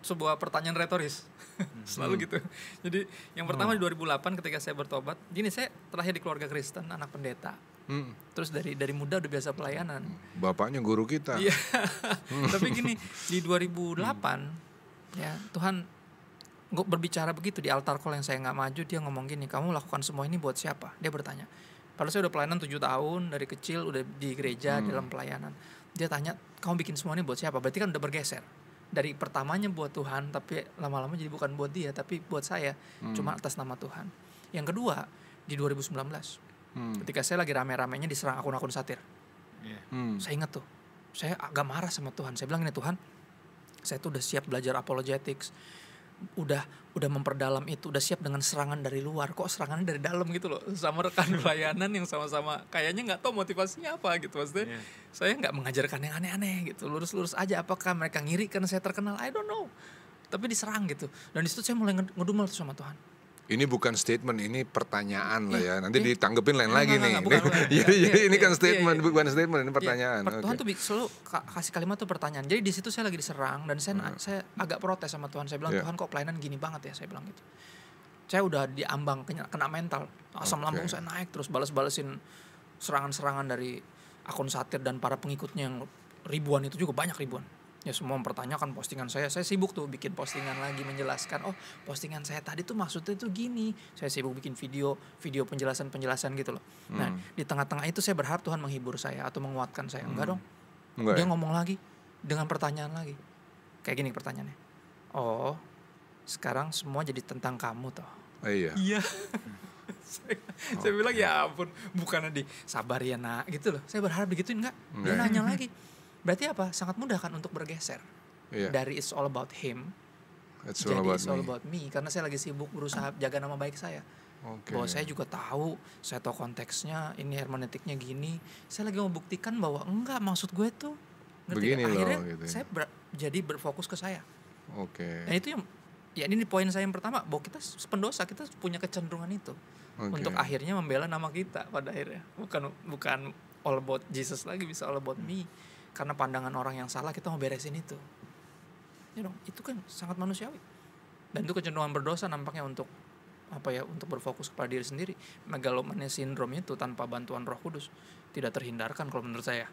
Sebuah pertanyaan retoris. Selalu gitu. Jadi yang pertama di 2008 ketika saya bertobat gini saya terlahir di keluarga Kristen anak pendeta. Hmm. terus dari dari muda udah biasa pelayanan. Bapaknya guru kita. Iya. Tapi gini, di 2008 ya Tuhan nggak berbicara begitu di altar call yang saya nggak maju dia ngomong gini, kamu lakukan semua ini buat siapa? Dia bertanya. Padahal saya udah pelayanan tujuh tahun dari kecil udah di gereja dalam pelayanan. Dia tanya, kamu bikin semua ini buat siapa? Berarti kan udah bergeser dari pertamanya buat Tuhan, tapi lama-lama jadi bukan buat dia, tapi buat saya, cuma atas nama Tuhan. Yang kedua di 2019, Hmm. ketika saya lagi rame-ramenya diserang akun-akun satir Iya. Hmm. saya ingat tuh saya agak marah sama Tuhan saya bilang ini Tuhan saya tuh udah siap belajar apologetics udah udah memperdalam itu udah siap dengan serangan dari luar. Kok serangannya dari dalam gitu loh? Sama rekan pelayanan yang sama-sama kayaknya nggak tahu motivasinya apa gitu maksudnya. Iya. saya nggak mengajarkan yang aneh-aneh gitu. Lurus-lurus aja apakah mereka ngiri karena saya terkenal? I don't know. Tapi diserang gitu. Dan di situ saya mulai nged- ngedumel tuh sama Tuhan Ini bukan statement, ini pertanyaan lah ya. Nanti iya. ditanggepin lain lagi enggak, nih. enggak, bukan, bukan. Jadi Iya, ini iya, kan iya, statement, iya. bukan statement, ini Iya, pertanyaan. per- Tuhan Oke. tuh selalu ka- kasih kalimat tuh pertanyaan. Jadi di situ saya lagi diserang dan saya na- saya agak protes sama Tuhan. Saya bilang Iya. Tuhan kok pelayanan gini banget ya saya bilang gitu. Saya udah diambang kena, kena mental. Asam Oke. lambung saya naik terus balas-balesin serangan-serangan dari akun satir dan para pengikutnya yang ribuan itu juga banyak ribuan. Ya semua mempertanyakan postingan saya. Saya sibuk tuh bikin postingan lagi menjelaskan, oh postingan saya tadi tuh maksudnya tuh gini. Saya sibuk bikin video, video penjelasan-penjelasan gitu loh. Nah, Hmm. di tengah-tengah itu saya berharap Tuhan menghibur saya atau menguatkan saya. Enggak dong. Enggak Dia ya? ngomong lagi dengan pertanyaan lagi. Kayak gini pertanyaannya. Oh, sekarang semua jadi tentang kamu toh. Oh, iya. Iya. saya, saya bilang ya ampun, bukannya di sabar ya nak gitu loh. Saya berharap begitu enggak. Dia Enggak. nanya lagi. Berarti apa? Sangat mudah kan untuk bergeser Iya. dari it's all about him It's jadi all about it's all me. about me karena saya lagi sibuk berusaha jaga nama baik saya. Oke. Bahwa saya juga tahu, saya tahu konteksnya, ini hermeneutiknya gini. Saya lagi mau buktikan bahwa enggak maksud gue tuh ngerti Begini loh, Akhirnya gitu ya. saya ber- jadi berfokus ke saya. Oke. Nah itu yang ya ini poin saya yang pertama bahwa kita pendosa kita punya kecenderungan itu Oke. untuk akhirnya membela nama kita pada akhirnya bukan bukan all about Jesus lagi bisa all about me karena pandangan orang yang salah kita mau beresin itu. Ya dong itu kan sangat manusiawi. Dan itu kecenderungan berdosa nampaknya untuk apa ya untuk berfokus kepada diri sendiri. Megalomania sindrom itu tanpa bantuan Roh Kudus tidak terhindarkan kalau menurut saya.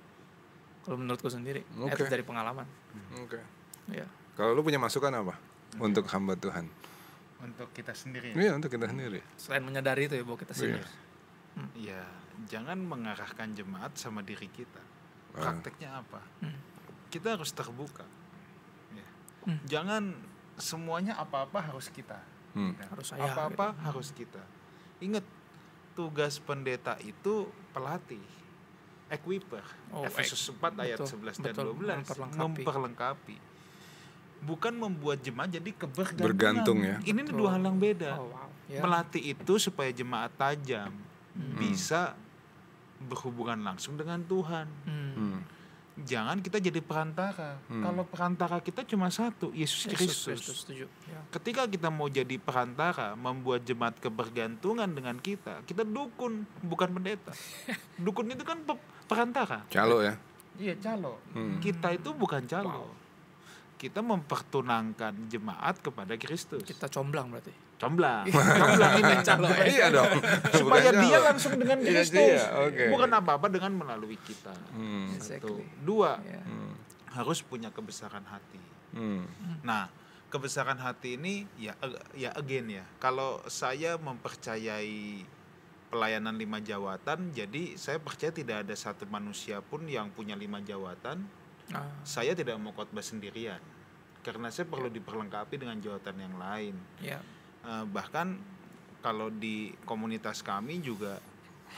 Kalau menurutku sendiri least dari pengalaman. Oke. ya. Kalau lu punya masukan apa untuk hamba Tuhan? untuk kita sendiri. Iya, untuk kita sendiri. selain menyadari itu ya bahwa kita sendiri. Ya jangan mengarahkan jemaat sama diri kita. Prakteknya apa Hmm. kita harus terbuka Ya. Hmm. jangan semuanya apa-apa harus kita Hmm. Ya. Harus saya, apa-apa gitu. harus kita ingat tugas pendeta itu pelatih equiper. Oh, Efesus 4 ayat betul, 11 dan betul, 12 memperlengkapi. memperlengkapi. Bukan membuat jemaat jadi kebergantungan. Bergantung ya. Ini Betul. dua hal yang beda. Oh, wow. Ya. Melatih itu supaya jemaat tajam Hmm. bisa berhubungan langsung dengan Tuhan. Hmm. Jangan kita jadi perantara. Hmm. Kalau perantara kita cuma satu, Yesus Kristus. Kristus, setuju. Ya. Ketika kita mau jadi perantara, membuat jemaat kebergantungan dengan kita, kita dukun, bukan pendeta. Dukun itu kan pe- perantara. Calo ya. Iya, calo. Hmm. Kita itu bukan calo. Kita mempertunangkan jemaat kepada Kristus. Kita comblang berarti. Comblang. Comblang ini Calo, ya. Iya dong. supaya dia calo. langsung dengan Iya, Kristus. iya, oke. Bukan apa-apa dengan melalui kita. Hmm. Satu. Exactly. Dua, Ya. Hmm. harus punya kebesaran hati. Hmm. Nah, kebesaran hati ini ya ya again ya. Kalau saya mempercayai pelayanan lima jawatan, jadi saya percaya tidak ada satu manusia pun yang punya lima jawatan. Ah, Saya tidak mau khotbah sendirian, karena saya perlu diperlengkapi dengan jawatan yang lain. ya. Eh, bahkan kalau di komunitas kami juga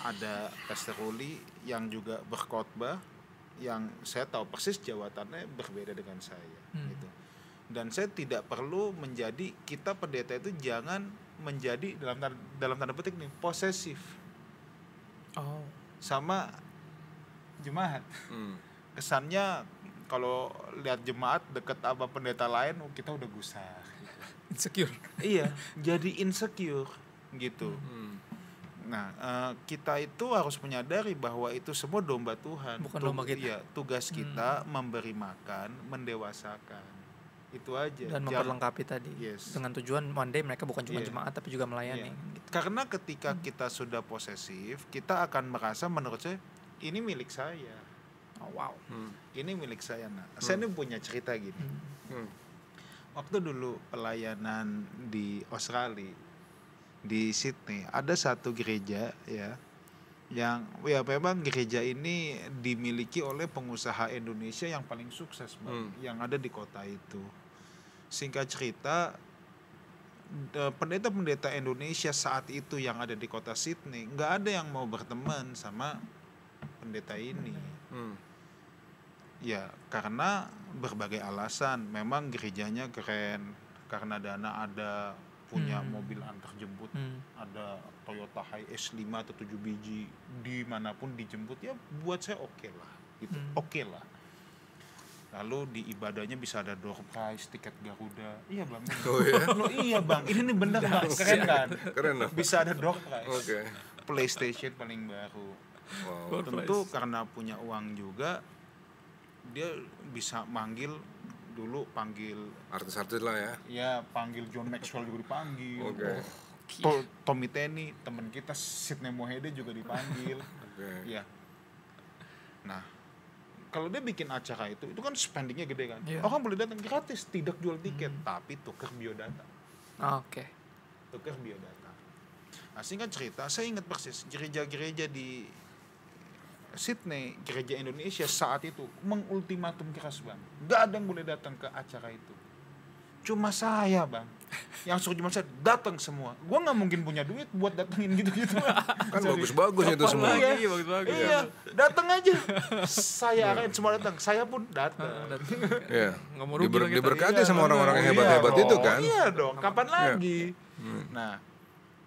ada Pastor Ruli yang juga berkhotbah yang saya tahu persis jawatannya berbeda dengan saya Hmm. gitu. Dan saya tidak perlu menjadi kita pendeta itu jangan menjadi dalam tanda, dalam tanda petik nih posesif Oh. sama jemaat. Hmm. Kesannya kalau lihat jemaat deket sama pendeta lain oh, kita udah gusar. Insecure. iya, jadi insecure gitu. Hmm. Nah, eh, kita itu harus menyadari bahwa itu semua domba Tuhan. Bukan domba kita. Iya, tugas kita memberi makan, mendewasakan. Itu aja. Dan Jangan- memperlengkapi tadi. Yes. Dengan tujuan one day mereka bukan cuma Iya. jemaat tapi juga melayani. Iya. Gitu. Karena ketika kita sudah posesif, kita akan merasa menurut saya ini milik saya. Oh, wow. Hmm. Ini milik saya. Nah, saya ini punya cerita gini. Hmm. Hmm. Waktu dulu pelayanan di Australia di Sydney ada satu gereja ya yang ya memang gereja ini dimiliki oleh pengusaha Indonesia yang paling sukses Bang, Hmm. yang ada di kota itu. Singkat cerita de- pendeta-pendeta Indonesia saat itu yang ada di kota Sydney nggak ada yang mau berteman sama pendeta ini. Hmm. Ya, karena berbagai alasan. Memang gerejanya keren, karena dana ada, punya Hmm. mobil antar jemput, Hmm. ada Toyota Hiace 5 atau 7 biji, di mana pun dijemput ya buat saya oke lah, gitu, Hmm. oke lah. Lalu di ibadahnya bisa ada door prize, tiket Garuda. Iya bang. Oh ya? Loh, iya bang, ini nih bener bang, keren kan? Keren loh. Bisa ada door prize. Oke. PlayStation paling baru Wow. tentu karena punya uang juga dia bisa manggil dulu panggil Artis-artis lah ya. ya panggil John Maxwell juga dipanggil Oke. Oh, To- Tommy Tenney teman kita Sidney Mohede juga dipanggil Oke. ya nah kalau dia bikin acara itu itu kan spendingnya gede kan Iya. orang boleh datang gratis tidak jual tiket tapi tuker biodata Ah, Oke. tuker biodata nah singkat cerita saya ingat persis gereja-gereja di Sydney gereja Indonesia saat itu mengultimatum keras bang nggak ada yang boleh datang ke acara itu cuma saya bang yang suruh cuma saya datang semua gua nggak mungkin punya duit buat datengin gitu-gitu Kan bagus-bagus itu semua. iya, Iya, bagus-bagus. iya datang aja saya arahin semua datang saya pun datang Iya. Nggak mau rugi Diber- lah kita. diberkati Iya, sama orang-orang yang iya hebat-hebat dong. itu kan. Iya dong, kapan Iya. lagi? Hmm. Nah,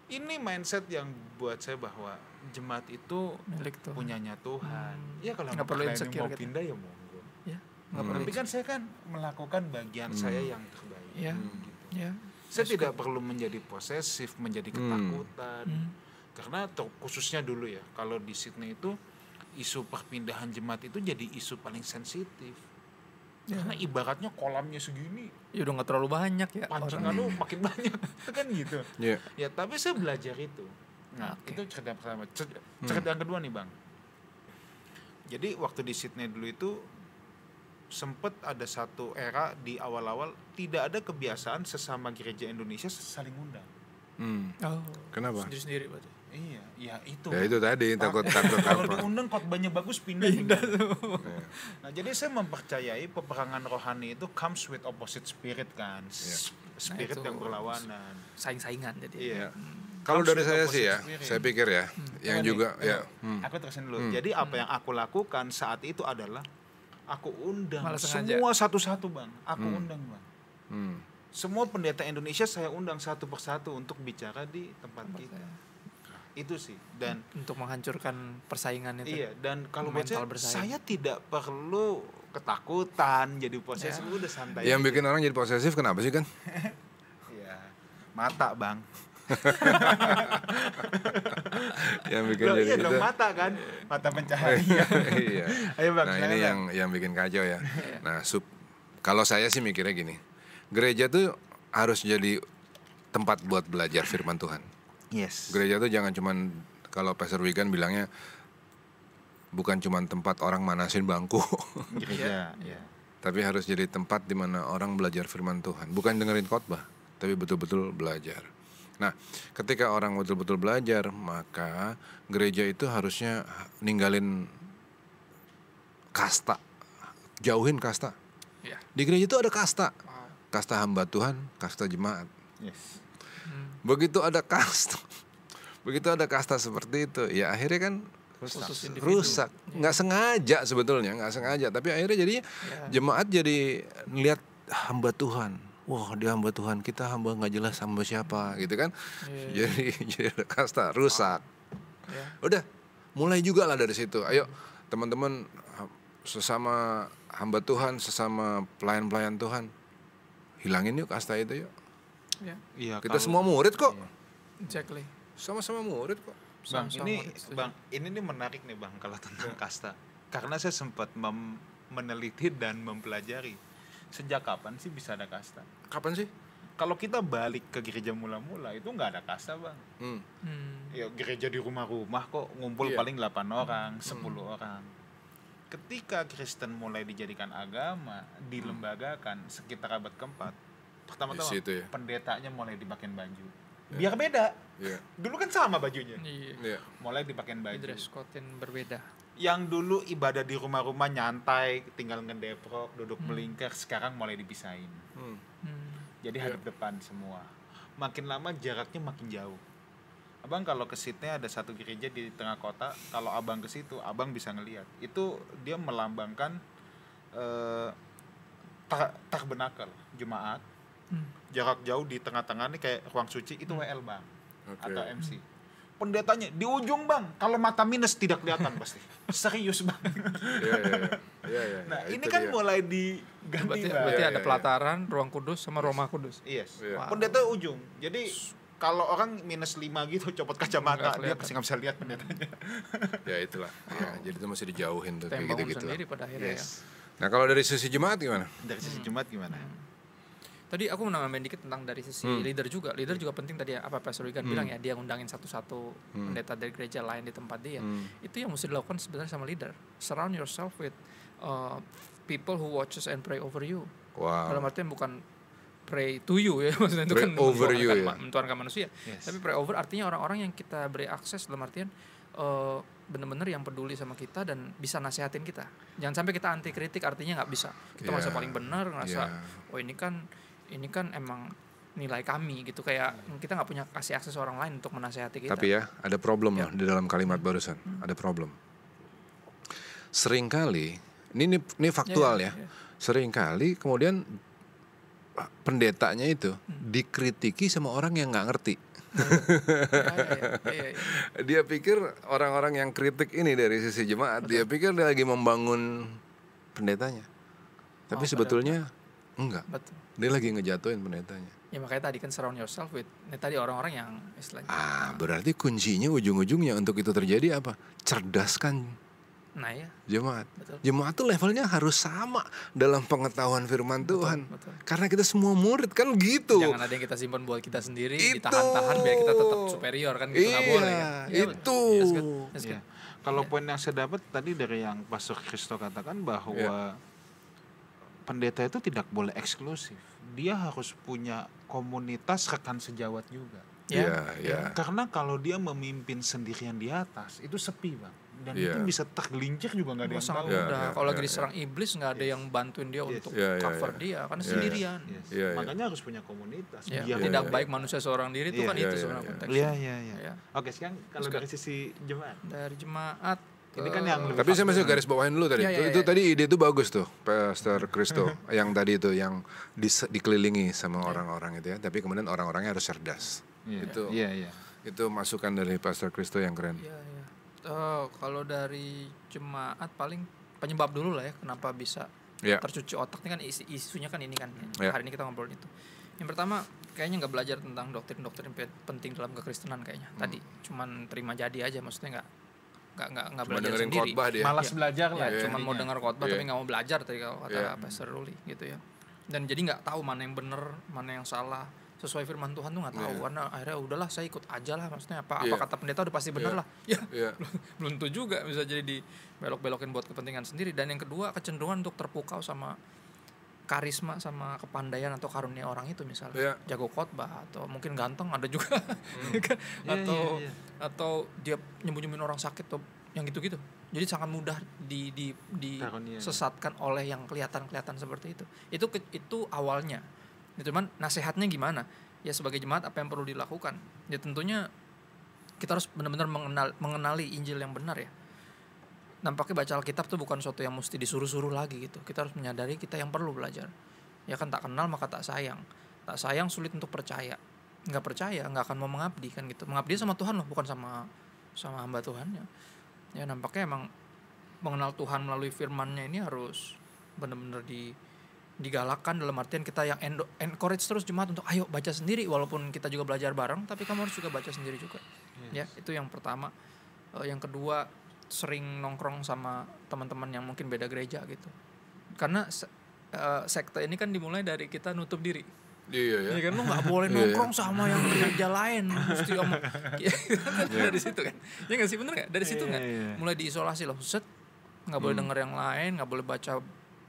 ini mindset yang buat saya bahwa jemaat itu Milik tuh. punyanya Tuhan. Hmm. Ya kalau Nggak perlu insecure mau gitu. pindah ya monggo. Ya. Nggak Hmm. perlu. Tapi kan saya kan melakukan bagian Hmm. saya yang terbaik. Ya. Gitu. Ya. Saya tidak perlu menjadi posesif, menjadi Hmm. ketakutan. Hmm. Karena ter- khususnya dulu ya, kalau di Sydney itu isu perpindahan jemaat itu jadi isu paling sensitif. Ya. Karena ibaratnya kolamnya segini, Ya udah nggak terlalu banyak ya. pancingan lu makin banyak kan gitu Iya. ya tapi saya belajar itu nah Oke. itu cerita pertama Cer- cerita yang kedua nih bang jadi waktu di Sydney dulu itu sempet ada satu era di awal-awal tidak ada kebiasaan sesama gereja Indonesia saling undang Hmm. Oh. Kenapa? Sendiri-sendiri berarti. iya ya itu Ya itu tadi takut takut kalau apa? diundang khotbahnya bagus pindah pindah nah jadi saya mempercayai peperangan rohani itu comes with opposite spirit kan Iya. spirit Nah, yang berlawanan Saing-saingan jadi. Iya. Hmm. Kalau dari saya sih ya, positive saya pikir ya, yang Jangan juga nih, ya. tunggu. hmm. Aku terusin dulu. Jadi apa yang aku lakukan saat itu adalah aku undang Malah semua satu-satu bang. Aku Hmm. undang bang. Hmm. Semua pendeta Indonesia saya undang satu persatu untuk bicara di tempat kita. Itu sih. Dan untuk menghancurkan persaingan itu iya. Dan kalau saya, bersaing. saya tidak perlu ketakutan jadi posesif. Ya. Udah santai. Yang aja. bikin orang jadi posesif kenapa sih kan? Iya. Mata bang. yang bikin Loh, jadi iya itu. dong mata kan. Mata pencahaya. iya. Ayo bang. Nah ini Bang. yang yang bikin kacau ya. Nah sub, kalau saya sih mikirnya gini, gereja tuh harus jadi tempat buat belajar firman Tuhan. Yes. Gereja tuh jangan cuman kalau Pastor Wigan bilangnya bukan cuman tempat orang manasin bangku, Gereja. Iya. tapi harus jadi tempat di mana orang belajar firman Tuhan, bukan dengerin khotbah, tapi betul-betul belajar. Nah, ketika orang betul-betul belajar, maka gereja itu harusnya ninggalin kasta, jauhin kasta. ya Di gereja itu ada kasta, kasta hamba Tuhan, kasta jemaat. Yes. Hmm. Begitu ada kasta, begitu ada kasta seperti itu, ya akhirnya kan Rusak. Rusak, nggak sengaja sebetulnya, nggak sengaja, tapi akhirnya jadinya Ya. jemaat jadi lihat hamba Tuhan. Wah dia hamba Tuhan, kita hamba nggak jelas hamba siapa, gitu kan? Iya. Jadi jadi ada kasta rusak. Ya. Udah, mulai juga lah dari situ. Ayo teman-teman sesama hamba Tuhan, sesama pelayan-pelayan Tuhan, hilangin yuk kasta itu yuk. ya Iya. Kita kalau- semua murid kok, exactly sama-sama murid kok. Bang, Sama-sama ini murid, setuju. Bang, ini nih menarik nih Bang kalau tentang kasta. Karena saya sempat meneliti dan mempelajari sejak kapan sih bisa ada kasta. Kapan sih? Kalau kita balik ke gereja mula-mula itu nggak ada kasta Bang. Hmm. Hmm. Ya gereja di rumah-rumah kok ngumpul Iya. paling 8 orang, 10 orang. Ketika Kristen mulai dijadikan agama, dilembagakan sekitar abad keempat, pertama-tama ya. pendetanya mulai dipakein baju. Biar beda. Iya. Dulu kan sama bajunya. Iya. Iya. Mulai dipakein Di baju. dress code yang berbeda. Yang dulu ibadah di rumah-rumah nyantai, tinggal ngedeprok, duduk melingkar, sekarang mulai dipisahin. Hmm. Hmm. Jadi hadap depan semua. Makin lama jaraknya makin jauh. Abang kalau ke Sydney ada satu gereja di tengah kota, kalau abang ke situ, abang bisa ngelihat. Itu dia melambangkan eh tar- tabernakel jemaat. Hmm. Jarak jauh di tengah-tengah nih kayak ruang suci itu WL bang Oke. atau MC. Pendetanya di ujung bang, kalau mata minus tidak kelihatan pasti. Serius bang. Iya, iya, iya. Iya, iya, Nah iya, ini kan dia. mulai diganti Berarti, bang. berarti Iya, ada iya, pelataran, ruang kudus sama Roma kudus. Yes. Iya. Wow. Pendeta ujung. Jadi kalau orang minus 5 gitu copot kacamata, dia pasti nggak bisa lihat pendetanya. Ya itulah. Ya, jadi itu mesti dijauhin tuh kayak gitu-gitu. sendiri pada akhirnya ya. Yes. Nah, kalau dari sisi jemaat gimana? Dari sisi Jumat gimana? Tadi aku mau nambahin dikit tentang dari sisi Hmm. leader juga. Leader juga penting tadi ya, apa Pastor Wigan bilang ya, dia ngundangin satu-satu Hmm. pendeta dari gereja lain di tempat dia. Hmm. Itu yang mesti dilakukan sebenarnya sama leader. Surround yourself with uh, people who watches and pray over you. Dalam Wow. artian bukan pray to you ya, maksudnya itu Pray kan over you ya. mentuhankan manusia. Yes. Tapi pray over artinya orang-orang yang kita beri akses dalam artian eh, benar-benar yang peduli sama kita dan bisa nasehatin kita. Jangan sampai kita anti kritik artinya nggak bisa. Kita Yeah. merasa paling benar, ngerasa Yeah. oh ini kan ini kan emang nilai kami gitu kayak kita nggak punya kasih akses orang lain untuk menasehati kita. Tapi ya, ada problem Ya. loh di dalam kalimat barusan. Ada problem. Seringkali, ini ini, ini faktual ya. Ya, ya, ya. Seringkali kemudian ah, pendetanya itu Hmm. dikritiki sama orang yang nggak ngerti. Ya, ya, ya, ya, ya. Dia pikir orang-orang yang kritik ini dari sisi jemaat, dia pikir dia lagi membangun pendetanya. Tapi Oh, sebetulnya enggak. Betul. Dia lagi ngejatuhin pendetanya. Ya makanya tadi kan surround yourself with ini tadi orang-orang yang istilahnya. Ah, berarti kuncinya ujung-ujungnya untuk itu terjadi apa? Cerdaskan Nah ya, jemaat. betul. Jemaat tuh levelnya harus sama dalam pengetahuan firman Tuhan. betul. Karena kita semua murid kan gitu. Jangan ada yang kita simpan buat kita sendiri, Itu. ditahan-tahan biar kita tetap superior kan gitu nggak Iya, boleh kan. Iya, betul. itu. Yes, good. Yes, good. Kalau poin yang saya dapat tadi dari yang Pastor Kristo katakan bahwa Iya. pendeta itu tidak boleh eksklusif. Dia harus punya komunitas rekan sejawat juga. Iya, iya. Karena kalau dia memimpin sendirian di atas itu sepi bang. dan Iya. itu bisa tergelincir juga nggak ada yang tahu. Iya, mudah. iya, Kalau iya, lagi iya. diserang iblis nggak ada yang bantuin dia Yes. untuk Iya, iya, cover iya. dia karena Iya, sendirian. Yes. Iya, iya. Makanya harus punya komunitas. Ya, biar tidak iya, baik manusia seorang diri itu Iya, kan iya, itu iya, sebenarnya iya. konteksnya. Iya iya iya. Ya. Oke sekarang kalau Terus dari sisi jemaat, Dari jemaat Ini kan yang lebih Tapi saya masih garis bawahin dulu tadi. Iya, itu, iya, itu iya. tadi ide itu bagus tuh, Pastor Kristo. yang tadi itu yang dis- dikelilingi sama orang-orang itu ya. Tapi kemudian orang-orangnya harus cerdas. Iya. Itu Iya iya. itu masukan dari Pastor Kristo yang keren. Iya, iya. Eh, kalau dari jemaat paling penyebab dulu lah ya kenapa bisa Iya. tercuci otak ini kan isi, isunya kan ini kan. Iya. Hari ini kita ngobrolin itu. Yang pertama kayaknya nggak belajar tentang doktrin-doktrin pe- penting dalam kekristenan kayaknya. Hmm. Tadi cuman terima jadi aja maksudnya nggak nggak nggak nggak belajar dengerin sendiri. khotbah dia. Malas Iya. belajar lah. Ya, cuman mau intinya. dengar khotbah Iya. tapi nggak mau belajar tadi kalau kata Iya. Pastor Ruli gitu ya. Dan jadi nggak tahu mana yang benar, mana yang salah sesuai firman Tuhan tuh nggak tahu Iya. karena akhirnya udahlah saya ikut aja lah maksudnya apa Iya. apa kata pendeta udah pasti benar Iya. lah ya Iya. belum tentu juga bisa jadi dibelok-belokin buat kepentingan sendiri dan yang kedua kecenderungan untuk terpukau sama karisma sama kepandaian atau karunia orang itu misalnya Iya. jago khotbah atau mungkin ganteng ada juga Kan? Iya, atau iya, iya. atau dia nyembunyiin orang sakit atau yang gitu-gitu jadi sangat mudah di di Karunia. disesatkan oleh yang kelihatan-kelihatan seperti itu itu ke- itu awalnya ya, cuman nasihatnya gimana ya sebagai jemaat apa yang perlu dilakukan ya tentunya kita harus benar-benar mengenal mengenali Injil yang benar ya nampaknya baca Alkitab tuh bukan sesuatu yang mesti disuruh-suruh lagi gitu. Kita harus menyadari kita yang perlu belajar. Ya kan tak kenal maka tak sayang. Tak sayang sulit untuk percaya. Nggak percaya nggak akan mau mengabdi kan gitu. Mengabdi sama Tuhan loh bukan sama sama hamba Tuhannya ya. Nampaknya emang mengenal Tuhan melalui firman-Nya ini harus benar-benar di digalakkan dalam artian kita yang endo, encourage terus jemaat untuk ayo baca sendiri walaupun kita juga belajar bareng tapi kamu harus juga baca sendiri juga. Ya itu yang pertama. Eh, yang kedua sering nongkrong sama teman-teman yang mungkin beda gereja gitu. Karena se- eh, sekte ini kan dimulai dari kita nutup diri. Iya ya. ya kan? Lu nggak boleh Iya, nongkrong sama yang gereja lain mesti om dari situ kan? Ya nggak sih? Bener nggak? Dari situ Iya, nggak? iya. mulai diisolasi loh set. Nggak boleh denger yang lain nggak boleh baca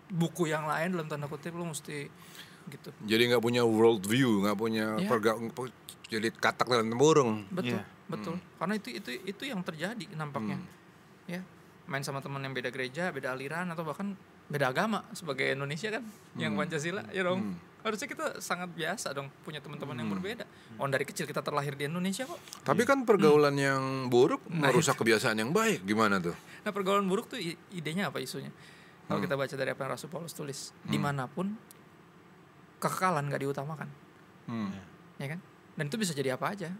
buku yang lain dalam tanda kutip lu mesti gitu. Jadi nggak punya world view, nggak punya Iya. perga- jadi katak dalam tempurung. betul Iya. betul. Karena itu itu itu yang terjadi nampaknya ya main sama teman yang beda gereja beda aliran atau bahkan beda agama sebagai Indonesia kan yang Pancasila ya dong harusnya kita sangat biasa dong punya teman-teman yang berbeda oh dari kecil kita terlahir di Indonesia kok Tapi kan pergaulan yang buruk merusak kebiasaan yang baik. Gimana tuh? Nah pergaulan buruk tuh idenya apa isunya? Kalau kita baca dari apa yang Rasul Paulus tulis, di mana pun kekekalan nggak diutamakan, Hmm. ya kan? Dan itu bisa jadi apa aja.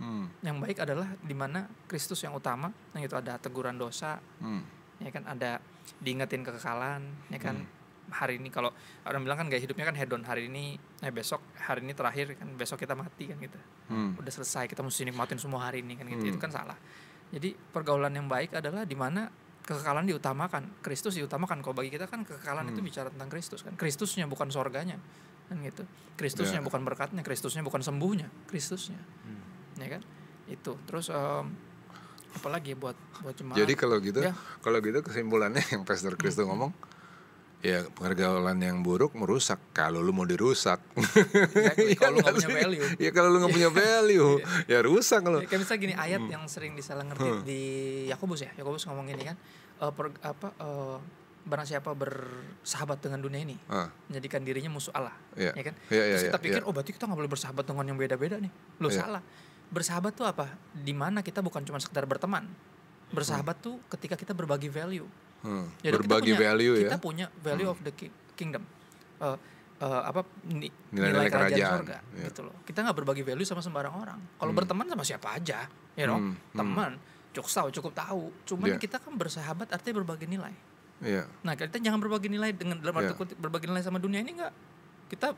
Hmm. Yang baik adalah di mana Kristus yang utama, yang itu ada teguran dosa, Hmm. ya kan? Ada diingetin kekekalan, ya kan? Hari ini kalau orang bilang kan gaya hidupnya kan hedon hari ini, eh besok hari ini terakhir kan besok kita mati kan gitu. Hmm. udah selesai kita mesti nikmatin semua hari ini kan gitu itu kan salah jadi pergaulan yang baik adalah di mana kekekalan diutamakan Kristus diutamakan kalau bagi kita kan kekekalan itu bicara tentang Kristus kan Kristusnya bukan sorganya kan gitu Kristusnya Ya. bukan berkatnya Kristusnya bukan sembuhnya Kristusnya ya kan? Itu. Terus em, apalagi ya buat buat jemaat? Jadi kalau gitu, Ya. kalau gitu kesimpulannya yang Pastor Kristo ngomong, ya pergaulan yang buruk merusak. Kalau lu mau dirusak, Exactly, kalau lu nggak punya value. Ya kalau lu nggak punya value, ya rusak lo. Ya, kayak misalnya gini ayat yang sering disalah ngerti di Yakobus ya. Yakobus ngomong gini kan eh, per- apa eh, barang siapa bersahabat dengan dunia ini Ah, menjadikan dirinya musuh Allah Iya. ya kan? Iya, iya, terus kita iya, pikir iya. oh berarti kita nggak boleh bersahabat dengan yang beda-beda nih. Lo Iya. salah bersahabat tuh apa di mana kita bukan cuma sekedar berteman bersahabat tuh ketika kita berbagi value hmm. Ya, dan kita Berbagi punya- value kita ya. punya value of the ki- kingdom Eh, eh, apa ni- Nilai-nilai nilai kerajaan, kerajaan, sorga iya. gitu loh kita nggak berbagi value sama sembarang orang kalau berteman sama siapa aja ya know? Hmm, hmm. teman cukup tahu cukup tahu cuman Iya. kita kan bersahabat artinya berbagi nilai Iya. Nah, kita jangan berbagi nilai dengan dalam arti kutip berbagi nilai sama dunia ini enggak. Kita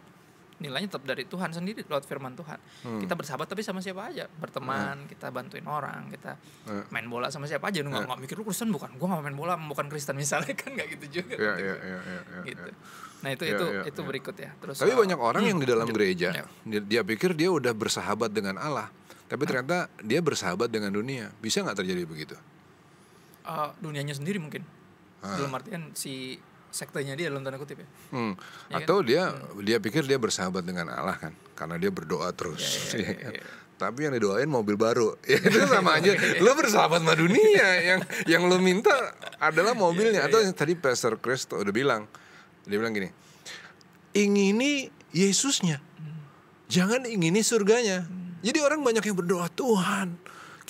nilainya tetap dari Tuhan sendiri lewat firman Tuhan. Hmm. Kita bersahabat tapi sama siapa aja, berteman, kita bantuin orang, kita Iya. main bola sama siapa aja. Nggak nggak mikir lu Kristen bukan? Gua nggak main bola, bukan Kristen misalnya kan nggak gitu juga. Iya, konteksnya. iya, iya, iya, iya, gitu. iya. Nah, itu Iya, itu iya, itu iya. berikut ya. Terus Tapi eh, banyak orang yang di dalam gereja, Iya. dia, dia pikir dia udah bersahabat dengan Allah, tapi ternyata dia bersahabat dengan dunia. Bisa nggak terjadi begitu? eh, dunianya sendiri mungkin. Dalam artian si sektenya dia dalam tanda kutip ya. Hmm. Iya kan? Atau dia dia pikir dia bersahabat dengan Allah kan, karena dia berdoa terus. Iya, iya, Iya kan? iya. tapi yang didoain mobil baru. Ya, itu sama aja. Lo bersahabat sama dunia. Yang yang lo minta adalah mobilnya. Atau yang tadi Pastor Chris udah bilang, dia bilang gini, ingini Yesusnya, jangan ingini surganya. Jadi orang banyak yang berdoa Tuhan,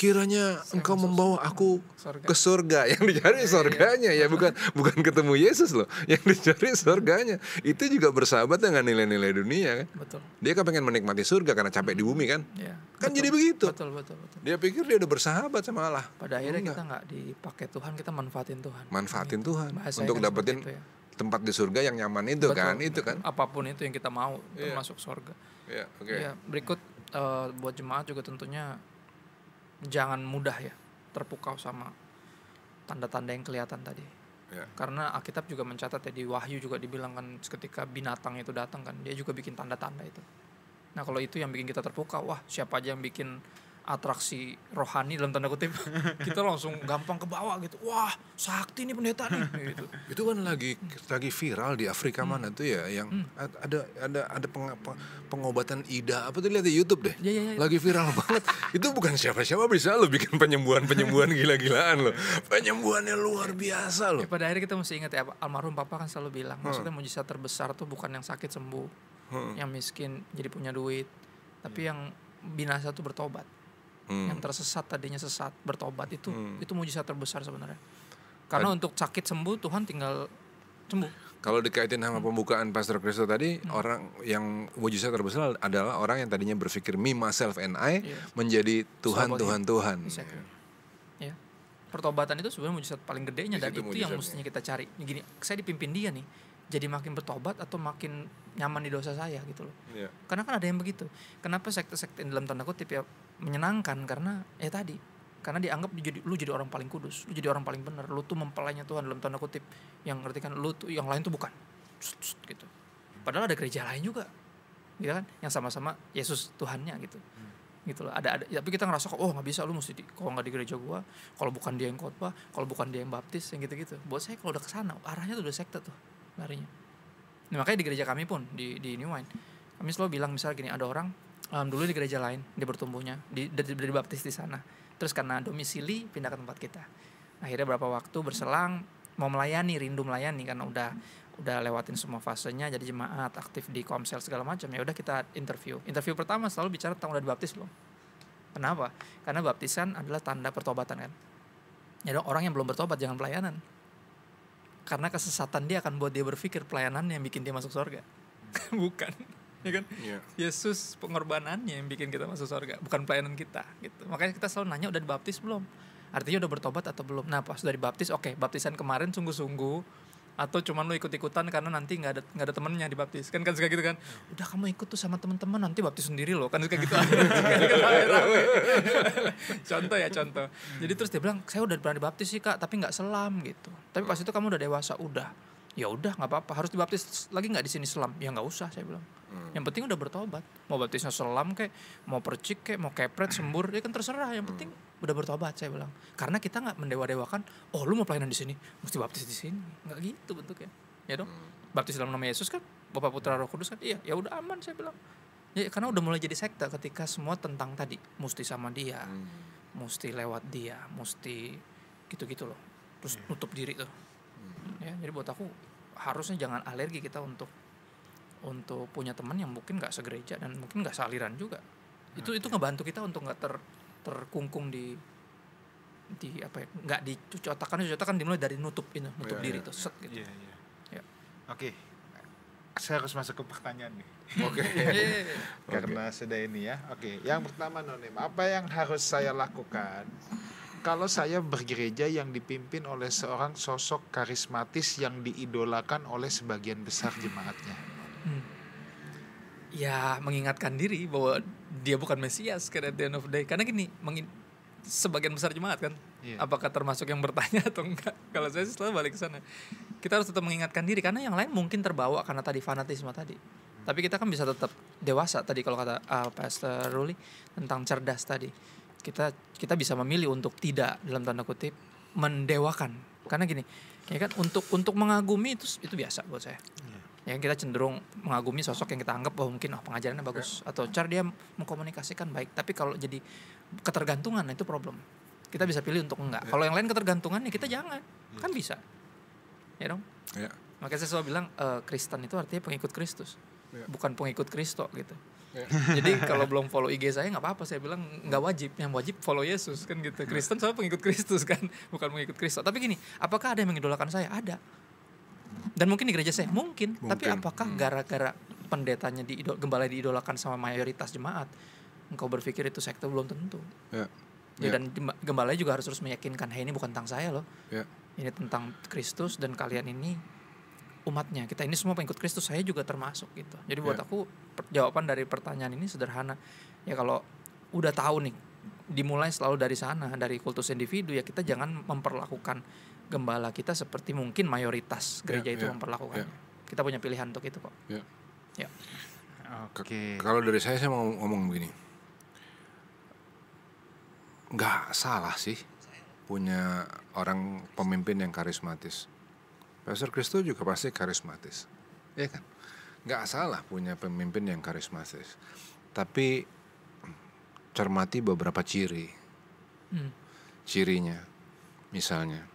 kiranya engkau membawa aku Surga. ke surga yang dicari surganya ya bukan bukan ketemu Yesus loh. Yang dicari surganya itu juga bersahabat dengan nilai-nilai dunia kan? Betul. Dia kan pengen menikmati surga karena capek di bumi kan? Ya kan betul. jadi begitu. Betul betul betul. Dia pikir dia udah bersahabat sama Allah. Pada akhirnya Enggak. kita nggak dipakai Tuhan kita manfaatin Tuhan. Manfaatin Tuhan. Bahasanya untuk kan dapetin ya. tempat di surga yang nyaman itu Betul, kan? Itu kan? apa pun itu yang kita mau Iya. termasuk surga ya oke. Ya berikut eh, buat jemaat juga tentunya jangan mudah ya terpukau sama tanda-tanda yang kelihatan tadi Ya. karena Alkitab juga mencatat ya di Wahyu juga dibilang kan ketika binatang itu datang kan dia juga bikin tanda-tanda itu nah kalau itu yang bikin kita terpukau wah siapa aja yang bikin atraksi rohani dalam tanda kutip. Kita langsung gampang ke bawah gitu. Wah sakti nih pendeta nih. Gitu. Itu kan lagi lagi viral di Afrika Hmm. mana tuh ya yang ad- ada ada ada peng- peng- pengobatan ida. Apa tuh lihat di YouTube deh? Ya ya ya. Lagi viral banget. Itu bukan siapa-siapa bisa lo bikin penyembuhan penyembuhan gila-gilaan lo penyembuhannya luar biasa lo Ya, pada akhirnya kita mesti ingat ya almarhum papa kan selalu bilang maksudnya mujizat terbesar tuh bukan yang sakit sembuh Hmm. yang miskin jadi punya duit. Tapi yang binasa tuh bertobat Hmm. yang tersesat tadinya sesat bertobat itu Hmm. itu mujizat terbesar sebenarnya karena untuk sakit sembuh Tuhan tinggal sembuh Kalau dikaitin sama pembukaan Pastor Kristo tadi, Hmm. orang yang mujizat terbesar adalah orang yang tadinya berpikir me, myself, and I Iya. menjadi Tuhan, Self Tuhan, Tuhan. Exactly. ya pertobatan itu sebenarnya mujizat paling gedenya Di dan itu yang mestinya kita cari gini saya dipimpin dia nih jadi makin bertobat atau makin nyaman di dosa saya gitu loh. Iya. karena kan ada yang begitu. Kenapa sekte-sekte dalam tanda kutip ya menyenangkan? Karena ya tadi karena dianggap lu jadi lu jadi orang paling kudus lu jadi orang paling benar lu tuh mempelainya Tuhan dalam tanda kutip. Yang ngerti kan lu tuh yang lain tuh bukan. Sut, sut, gitu. Padahal ada gereja lain juga gitu kan? Yang sama-sama Yesus Tuhannya gitu. Gitu loh. Ada ada tapi kita ngerasa kok oh nggak bisa lu mesti di, kalau nggak di gereja gua? Kalau bukan dia yang khotbah kalau bukan dia yang baptis yang gitu-gitu. Buat saya kalau udah ke sana arahnya tuh udah sekte tuh larinya. Nah, makanya di gereja kami pun di di New Wine kami selalu bilang misalnya gini ada orang em, dulu di gereja lain dia bertumbuhnya di dari, dari baptis di sana. Terus karena domisili pindah ke tempat kita. Akhirnya berapa waktu berselang mau melayani rindu melayani karena udah udah lewatin semua fasenya jadi jemaat aktif di komsel segala macam ya udah kita interview. Interview pertama selalu bicara tentang udah dibaptis belum? Kenapa? Karena baptisan adalah tanda pertobatan kan? Jadi orang yang belum bertobat jangan pelayanan karena kesesatan dia akan buat dia berpikir pelayanan yang bikin dia masuk surga bukan ya kan? Iya. Yesus pengorbanannya yang bikin kita masuk surga bukan pelayanan kita gitu. Makanya kita selalu nanya udah dibaptis belum? Artinya udah bertobat atau belum? Nah pas udah dibaptis oke baptisan kemarin sungguh-sungguh atau cuman lu ikut-ikutan karena nanti nggak ada nggak ada temennya dibaptis. Kan kan suka gitu kan. Udah kamu ikut tuh sama teman-teman nanti baptis sendiri loh. Kan suka gitu. Contoh ya contoh. Jadi terus dia bilang saya udah pernah dibaptis sih kak tapi nggak selam gitu. Tapi pas itu kamu udah dewasa udah. Ya udah nggak apa-apa. Harus dibaptis lagi nggak di sini selam? Ya nggak usah saya bilang yang penting udah bertobat. Mau baptisnya selam kayak mau percik kayak mau kepret sembur ya kan terserah. Yang penting udah bertobat saya bilang. Karena kita nggak mendewa-dewakan oh lu mau pelayanan di sini? Mesti baptis di sini. Nggak gitu bentuknya. Ya dong. Baptis dalam nama Yesus kan Bapak Putra Roh Kudus kan? Iya ya udah aman saya bilang. Ya karena udah mulai jadi sekte ketika semua tentang tadi mesti sama dia Hmm. mesti lewat dia mesti gitu-gitu loh. Terus nutup diri tuh. Ya jadi buat aku harusnya jangan alergi kita untuk untuk punya teman yang mungkin nggak segereja dan mungkin nggak sealiran juga itu itu ngebantu kita untuk nggak ter terkungkung di di apa ya nggak dicuci otak kan cuci otak kan dimulai dari nutup ini nutup Iya, diri iya. tuh set gitu Iya, iya. Ya. Oke. Saya harus masuk ke pertanyaan nih. Oke. Iya. Karena sudah ini ya. Oke, yang pertama Nonim, apa yang harus saya lakukan kalau saya bergereja yang dipimpin oleh seorang sosok karismatis yang diidolakan oleh sebagian besar jemaatnya? Hmm. ya mengingatkan diri bahwa dia bukan Mesias kan at the end of the day. Karena gini sebagian besar jemaat kan? Iya. apakah termasuk yang bertanya atau enggak? Kalau saya sih selalu balik ke sana. Kita harus tetap mengingatkan diri karena yang lain mungkin terbawa karena tadi fanatisme tadi. Tapi kita kan bisa tetap dewasa tadi kalau kata uh, Pastor Ruli tentang cerdas tadi. Kita kita bisa memilih untuk tidak dalam tanda kutip mendewakan. Karena gini ya kan untuk untuk mengagumi itu itu biasa buat saya Ya kita cenderung mengagumi sosok yang kita anggap bahwa mungkin oh, pengajarannya bagus atau cara dia mengkomunikasikan baik. Tapi kalau jadi ketergantungan itu problem. Kita bisa pilih untuk enggak. Kalau yang lain ketergantungan ya kita jangan. Kan bisa. Ya dong. Ya. Makanya saya selalu bilang eh, Kristen itu artinya pengikut Kristus, Ya. bukan pengikut Kristo gitu. Ya. Jadi kalau belum follow IG saya nggak apa-apa, saya bilang nggak wajib, yang wajib follow Yesus kan gitu. Kristen soalnya pengikut Kristus kan, bukan pengikut Kristo. Tapi gini, apakah ada yang mengidolakan saya? Ada. Dan mungkin di gereja saya mungkin, tapi Mungkin. apakah Hmm. gara-gara pendetanya di gembala diidolakan sama mayoritas jemaat, engkau berpikir itu sekte belum tentu. Ya. Ya, Ya. dan gemba- gembalanya juga harus terus meyakinkan, hey ini bukan tentang saya loh, Ya. ini tentang Kristus dan kalian ini umatnya. Kita ini semua pengikut Kristus, saya juga termasuk gitu. Jadi buat Ya. aku jawaban dari pertanyaan ini sederhana. Ya kalau udah tahu nih, dimulai selalu dari sana, dari kultus individu ya kita jangan memperlakukan gembala kita seperti mungkin mayoritas gereja Ya, itu ya, memperlakukannya. Kita punya pilihan untuk itu kok. Ya. Ya. Oke. Kalau dari saya saya mau ngomong begini. Nggak salah sih punya orang pemimpin yang karismatis. Pastor Kristo juga pasti karismatis. Ya kan? Nggak salah punya pemimpin yang karismatis. Tapi cermati beberapa ciri. Hmm. Cirinya misalnya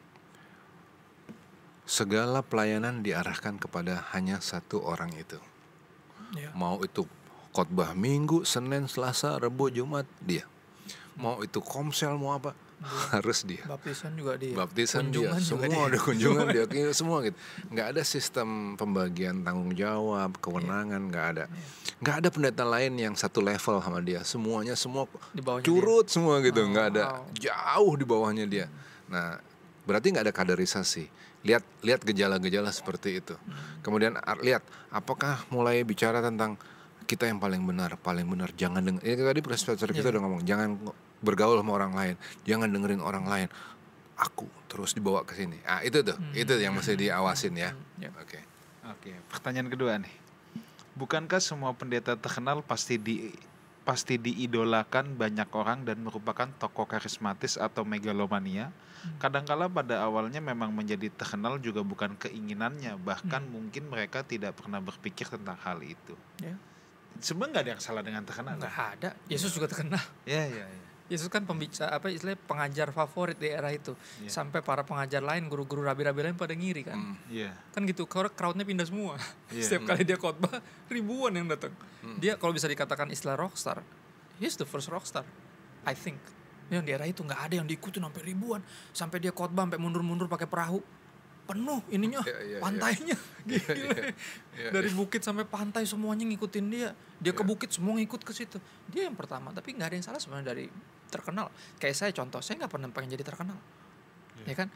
segala pelayanan diarahkan kepada hanya satu orang itu. Ya. mau itu khotbah minggu senin selasa rebu jumat dia. Mau itu komsel mau apa harus dia. Baptisan juga dia. baptisan dia. Kunjungan juga semua dia. ada kunjungan dia. Semua gitu. Nggak ada sistem pembagian tanggung jawab kewenangan nggak ada. Nggak ada pendeta lain yang satu level sama dia. Semuanya semua Di curut semua gitu. Oh, nggak ada. Wow. jauh di bawahnya dia. Nah berarti nggak ada kaderisasi lihat lihat gejala-gejala seperti itu Hmm. kemudian lihat apakah mulai bicara tentang kita yang paling benar paling benar jangan dengar ini tadi profesor kita Iya. udah ngomong jangan bergaul sama orang lain jangan dengerin orang lain aku terus dibawa ke sini ah itu tuh itu yang mesti diawasin ya Hmm, ya. oke Oke, pertanyaan kedua nih. Bukankah semua pendeta terkenal pasti di pasti diidolakan banyak orang dan merupakan tokoh karismatis atau megalomania? Kadangkala pada awalnya memang menjadi terkenal juga bukan keinginannya, bahkan mungkin mereka tidak pernah berpikir tentang hal itu. Ya. Sebenarnya nggak ada yang salah dengan terkenal. Nggak ada. Yesus juga terkenal. Ya, ya, ya. Yesus kan pembicara apa istilahnya pengajar favorit di era itu. Iya. Sampai para pengajar lain, guru-guru rabi-rabi lain pada ngiri kan. Hmm. Iya. Kan gitu, crowdnya pindah semua. Iya. Setiap kali dia khotbah, ribuan yang datang. Hmm. Dia kalau bisa dikatakan istilah rockstar, he's the first rockstar, I think. Yang di era itu nggak ada yang diikutin sampai ribuan, sampai dia khotbah sampai mundur-mundur pakai perahu, penuh ininya, Iya, iya, iya. pantainya, gila. Iya, Dari bukit sampai pantai semuanya ngikutin dia. Dia ke bukit semua ngikut ke situ. Dia yang pertama, tapi nggak ada yang salah sebenarnya dari terkenal. Kayak saya contoh, saya nggak pernah pengen jadi terkenal, ya kan?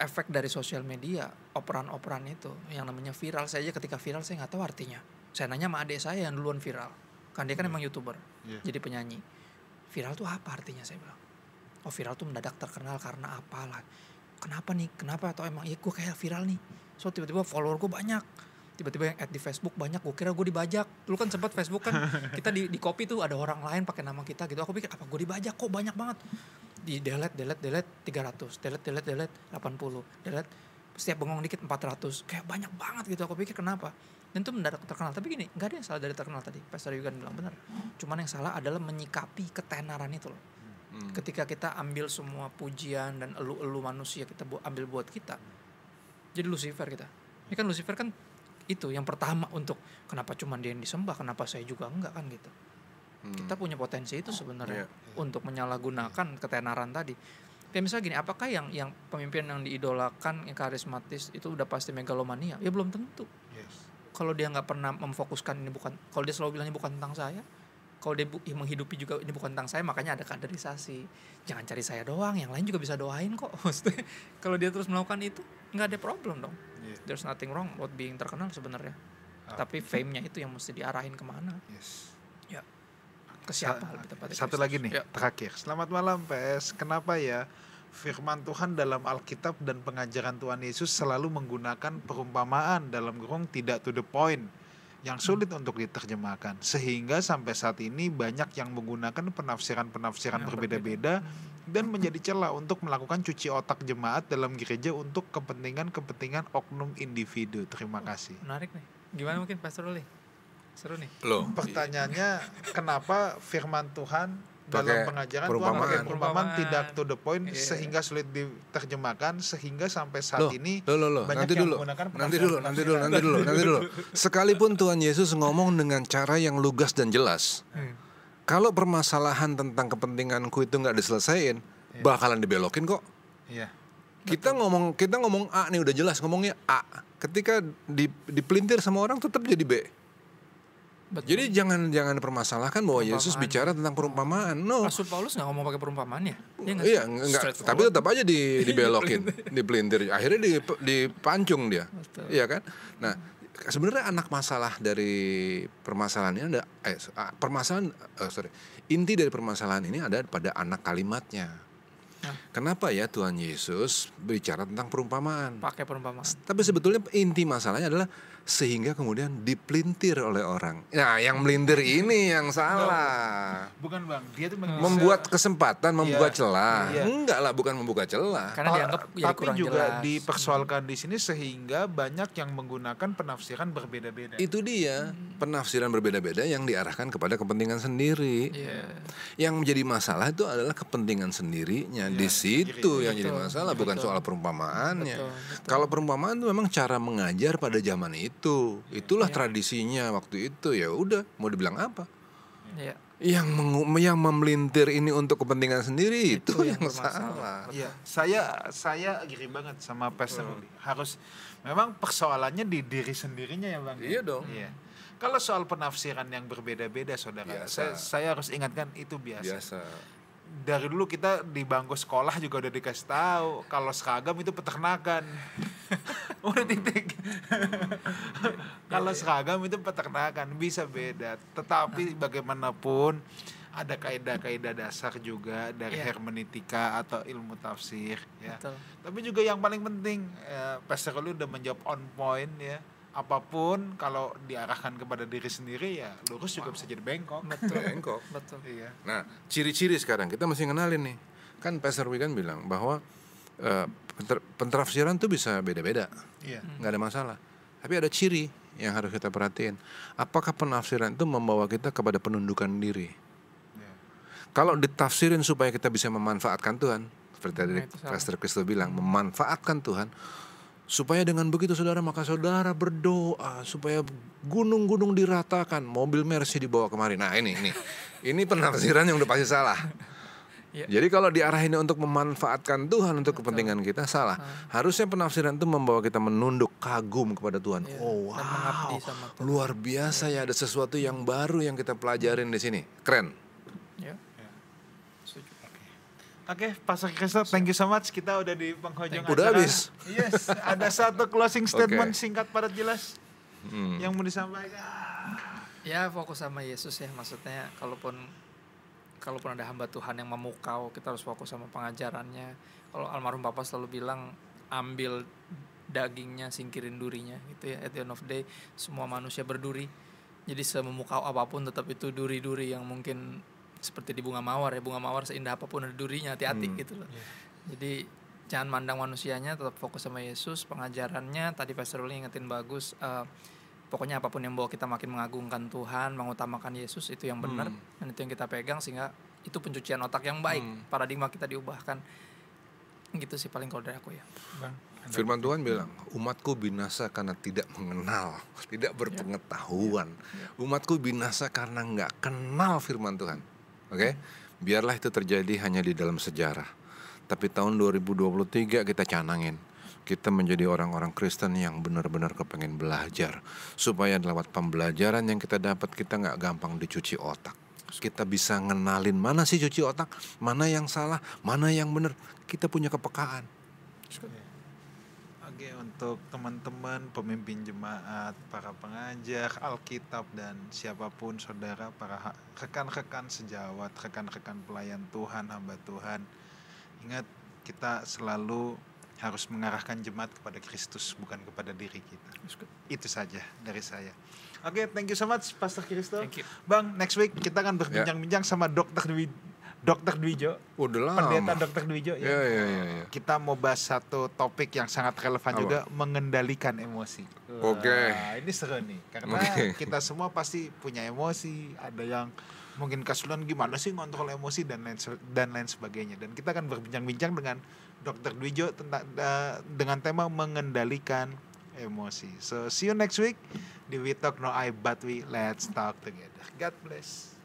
Efek dari sosial media, operan-operan itu, yang namanya viral saja ketika viral saya nggak tahu artinya. Saya nanya sama adik saya yang duluan viral, kan dia kan emang youtuber, Iya. jadi penyanyi. Viral tuh apa artinya saya bilang? Oh viral tuh mendadak terkenal karena apalah. Kenapa nih? Kenapa? Atau emang iya gue kayak viral nih. So tiba-tiba follower gue banyak. Tiba-tiba yang add di Facebook banyak. Gue kira gue dibajak. Dulu kan sempat Facebook kan kita di, di copy tuh ada orang lain pakai nama kita gitu. Aku pikir apa gue dibajak kok banyak banget. Di delete, delete, delete 300. Delete, delete, delete 80. Delete setiap bengong dikit 400. Kayak banyak banget gitu. Aku pikir kenapa? Dan itu mendadak terkenal. Tapi gini, nggak ada yang salah dari terkenal tadi. Pastor Yugan bilang benar. Cuman yang salah adalah menyikapi ketenaran itu loh Hmm. ketika kita ambil semua pujian dan elu-elu manusia kita bu- ambil buat kita jadi Lucifer kita ini kan Lucifer kan itu yang pertama untuk kenapa cuma dia yang disembah kenapa saya juga enggak kan gitu. Hmm. kita punya potensi itu sebenarnya Iya. untuk menyalahgunakan ketenaran tadi. Kayak misalnya gini apakah yang yang pemimpin yang diidolakan yang karismatis itu udah pasti megalomania? Ya belum tentu. Yes. kalau dia nggak pernah memfokuskan ini bukan kalau dia selalu bilangnya bukan tentang saya kalau dia bu- menghidupi juga ini bukan tentang saya makanya ada kaderisasi. Jangan cari saya doang yang lain juga bisa doain kok. Maksudnya kalau dia terus melakukan itu nggak ada problem dong Iya. there's nothing wrong about being terkenal sebenarnya Ah. tapi fame-nya itu yang mesti diarahin ke mana Yes. ke siapa lebih tepatnya Satu lagi nih, ya. terakhir. Selamat malam PS. Kenapa ya firman Tuhan dalam Alkitab dan pengajaran Tuhan Yesus selalu menggunakan perumpamaan dalam kurung tidak to the point yang sulit untuk diterjemahkan sehingga sampai saat ini banyak yang menggunakan penafsiran-penafsiran berbeda-beda dan menjadi celah untuk melakukan cuci otak jemaat dalam gereja untuk kepentingan-kepentingan oknum individu. Terima kasih. menarik nih Gimana mungkin Pastor Uli? Seru nih. Loh, Pertanyaannya kenapa firman Tuhan dalam pengajaran Tuhan pakai perumpamaan. perumpamaan Perumpamaan. tidak to the point Iya. sehingga sulit diterjemahkan sehingga sampai saat loh, ini loh, loh, loh. banyak nanti yang dulu, menggunakan nanti dulu, nanti dulu, nanti dulu, nanti dulu. Sekalipun Tuhan Yesus ngomong dengan cara yang lugas dan jelas, Hmm. Kalau permasalahan tentang kepentinganku itu nggak diselesaikan, bakalan dibelokin kok. Iya. Kita ngomong, kita ngomong A nih udah jelas ngomongnya A. Ketika di, dipelintir sama orang tetap jadi B. Betul. Jadi jangan jangan permasalahkan bahwa Yesus bicara tentang perumpamaan. No. Rasul Paulus nggak ngomong pakai perumpamaan ya? Iya nggak Iya, enggak, Straightforward. tapi tetap aja di dibelokin, dipelintir. Akhirnya di dipancung dia. Betul. Iya kan? Nah, sebenarnya anak masalah dari permasalahan ini ada eh ah, permasalahan eh, sorry. Inti dari permasalahan ini ada pada anak kalimatnya. Nah. Kenapa ya Tuhan Yesus bicara tentang perumpamaan? pakai perumpamaan. Tapi sebetulnya inti masalahnya adalah sehingga kemudian dipelintir oleh orang. Nah, yang melintir ini yang salah. Bukan bang, dia tuh bisa- Membuat kesempatan, membuat Iya, celah. iya. Enggak lah, bukan membuka celah. Karena dianggap jadi tapi kurang juga jelas. dipersoalkan di sini sehingga banyak yang menggunakan penafsiran berbeda-beda. Itu dia penafsiran berbeda-beda yang diarahkan kepada kepentingan sendiri. Iya. Yang menjadi masalah itu adalah kepentingan sendirinya. Di situ yang jadi Betul, masalah, bukan betul. soal perumpamaannya. Betul, betul. Kalau perumpamaan itu memang cara mengajar pada zaman itu. Itulah Iya. tradisinya waktu itu. Ya udah, mau dibilang apa? Iya. Yang mengu- yang memelintir ini untuk kepentingan sendiri itu, Itu yang yang, bermasalah. salah. Iya, saya saya giri banget sama Pastor Uli. Harus memang persoalannya di diri sendirinya ya bang. Iya dong. Iya. Kalau soal penafsiran yang berbeda-beda, saudara, Biasa. saya, saya harus ingatkan itu biasa. Biasa. Dari dulu kita di bangku sekolah juga udah dikasih tahu kalau seragam itu peternakan. udah titik. kalau seragam itu peternakan bisa beda. Tetapi bagaimanapun ada kaidah-kaidah dasar juga dari Iya. hermeneutika atau ilmu tafsir ya. Betul. Tapi juga yang paling penting, eh, Pastor Uli udah menjawab on point ya. Apa pun kalau diarahkan kepada diri sendiri ya lurus juga bisa jadi bengkok. Betul. Bengkok. Betul. Iya. Nah, ciri-ciri sekarang kita mesti kenalin nih. Kan Pastor Wigan bilang bahwa eh, penter- penafsiran tuh bisa beda-beda, Iya. nggak ada masalah. Tapi ada ciri yang harus kita perhatiin. Apakah penafsiran itu membawa kita kepada penundukan diri? Iya. Kalau ditafsirin supaya kita bisa memanfaatkan Tuhan, seperti tadi Nah. Pastor Kristo bilang, memanfaatkan Tuhan, supaya dengan begitu saudara maka saudara berdoa supaya gunung-gunung diratakan, mobil Mercy dibawa kemari. Nah ini ini ini penafsiran yang udah pasti salah. Iya. Jadi kalau diarahin untuk memanfaatkan Tuhan untuk kepentingan kita salah. Harusnya penafsiran itu membawa kita menunduk kagum kepada Tuhan. Iya, Oh wow, Tuhan. luar biasa ya ada sesuatu yang baru yang kita pelajarin di sini. Keren. Ya. Setuju. Oke, Pastor Kristo, thank you so much. Kita udah di penghujung Udah acara. habis? Yes, ada satu closing statement Oke. singkat padat jelas Hmm. yang mau disampaikan. Ya fokus sama Yesus ya maksudnya kalaupun kalaupun ada hamba Tuhan yang memukau kita harus fokus sama pengajarannya. Kalau almarhum Papa selalu bilang ambil dagingnya singkirin durinya gitu ya. At the end of the day semua manusia berduri. Jadi sememukau apa pun tetap itu duri-duri yang mungkin seperti di bunga mawar ya bunga mawar seindah apa pun ada durinya hati-hati Hmm. gitu loh. Jadi jangan mandang manusianya tetap fokus sama Yesus pengajarannya tadi Pastor Uli ingetin bagus eh, pokoknya apa pun yang bawa kita makin mengagungkan Tuhan mengutamakan Yesus itu yang benar Hmm. dan itu yang kita pegang sehingga itu pencucian otak yang baik Hmm. paradigma kita diubahkan gitu sih paling kalau dari aku ya Bang, Firman Tuhan bilang, umatku binasa karena tidak mengenal, tidak berpengetahuan. Umatku binasa karena nggak kenal firman Tuhan. Oke, biarlah itu terjadi hanya di dalam sejarah. Tapi tahun 2023 kita canangin. Kita menjadi orang-orang Kristen yang benar-benar kepengen belajar. Supaya lewat pembelajaran yang kita dapat, kita nggak gampang dicuci otak. Kita bisa ngenalin mana sih cuci otak, mana yang salah, mana yang benar. Kita punya kepekaan. Oke, untuk teman-teman pemimpin jemaat, para pengajar Alkitab dan siapa pun saudara, para rekan-rekan sejawat, rekan-rekan pelayan Tuhan, hamba Tuhan. Ingat, kita selalu harus mengarahkan jemaat kepada Kristus, bukan kepada diri kita. Itu saja dari saya. Oke, thank you so much Pastor Kristo. Thank you. Bang, next week kita akan berbincang-bincang sama Dokter Dwi Dr. Dwijo, Udah lama. pendeta Dr. Dwijo Ya, ya, ya, ya. Kita mau bahas satu topik yang sangat relevan Apa? juga, mengendalikan emosi. Oke. Wah, ini seru nih, karena Oke. kita semua pasti punya emosi. Ada yang mungkin kesulitan gimana sih ngontrol emosi dan lain dan lain sebagainya. Dan kita akan berbincang-bincang dengan Dr. Dwijo tentang eh, dengan tema mengendalikan emosi. So see you next week di We Talk No I But We Let's Talk Together. God bless.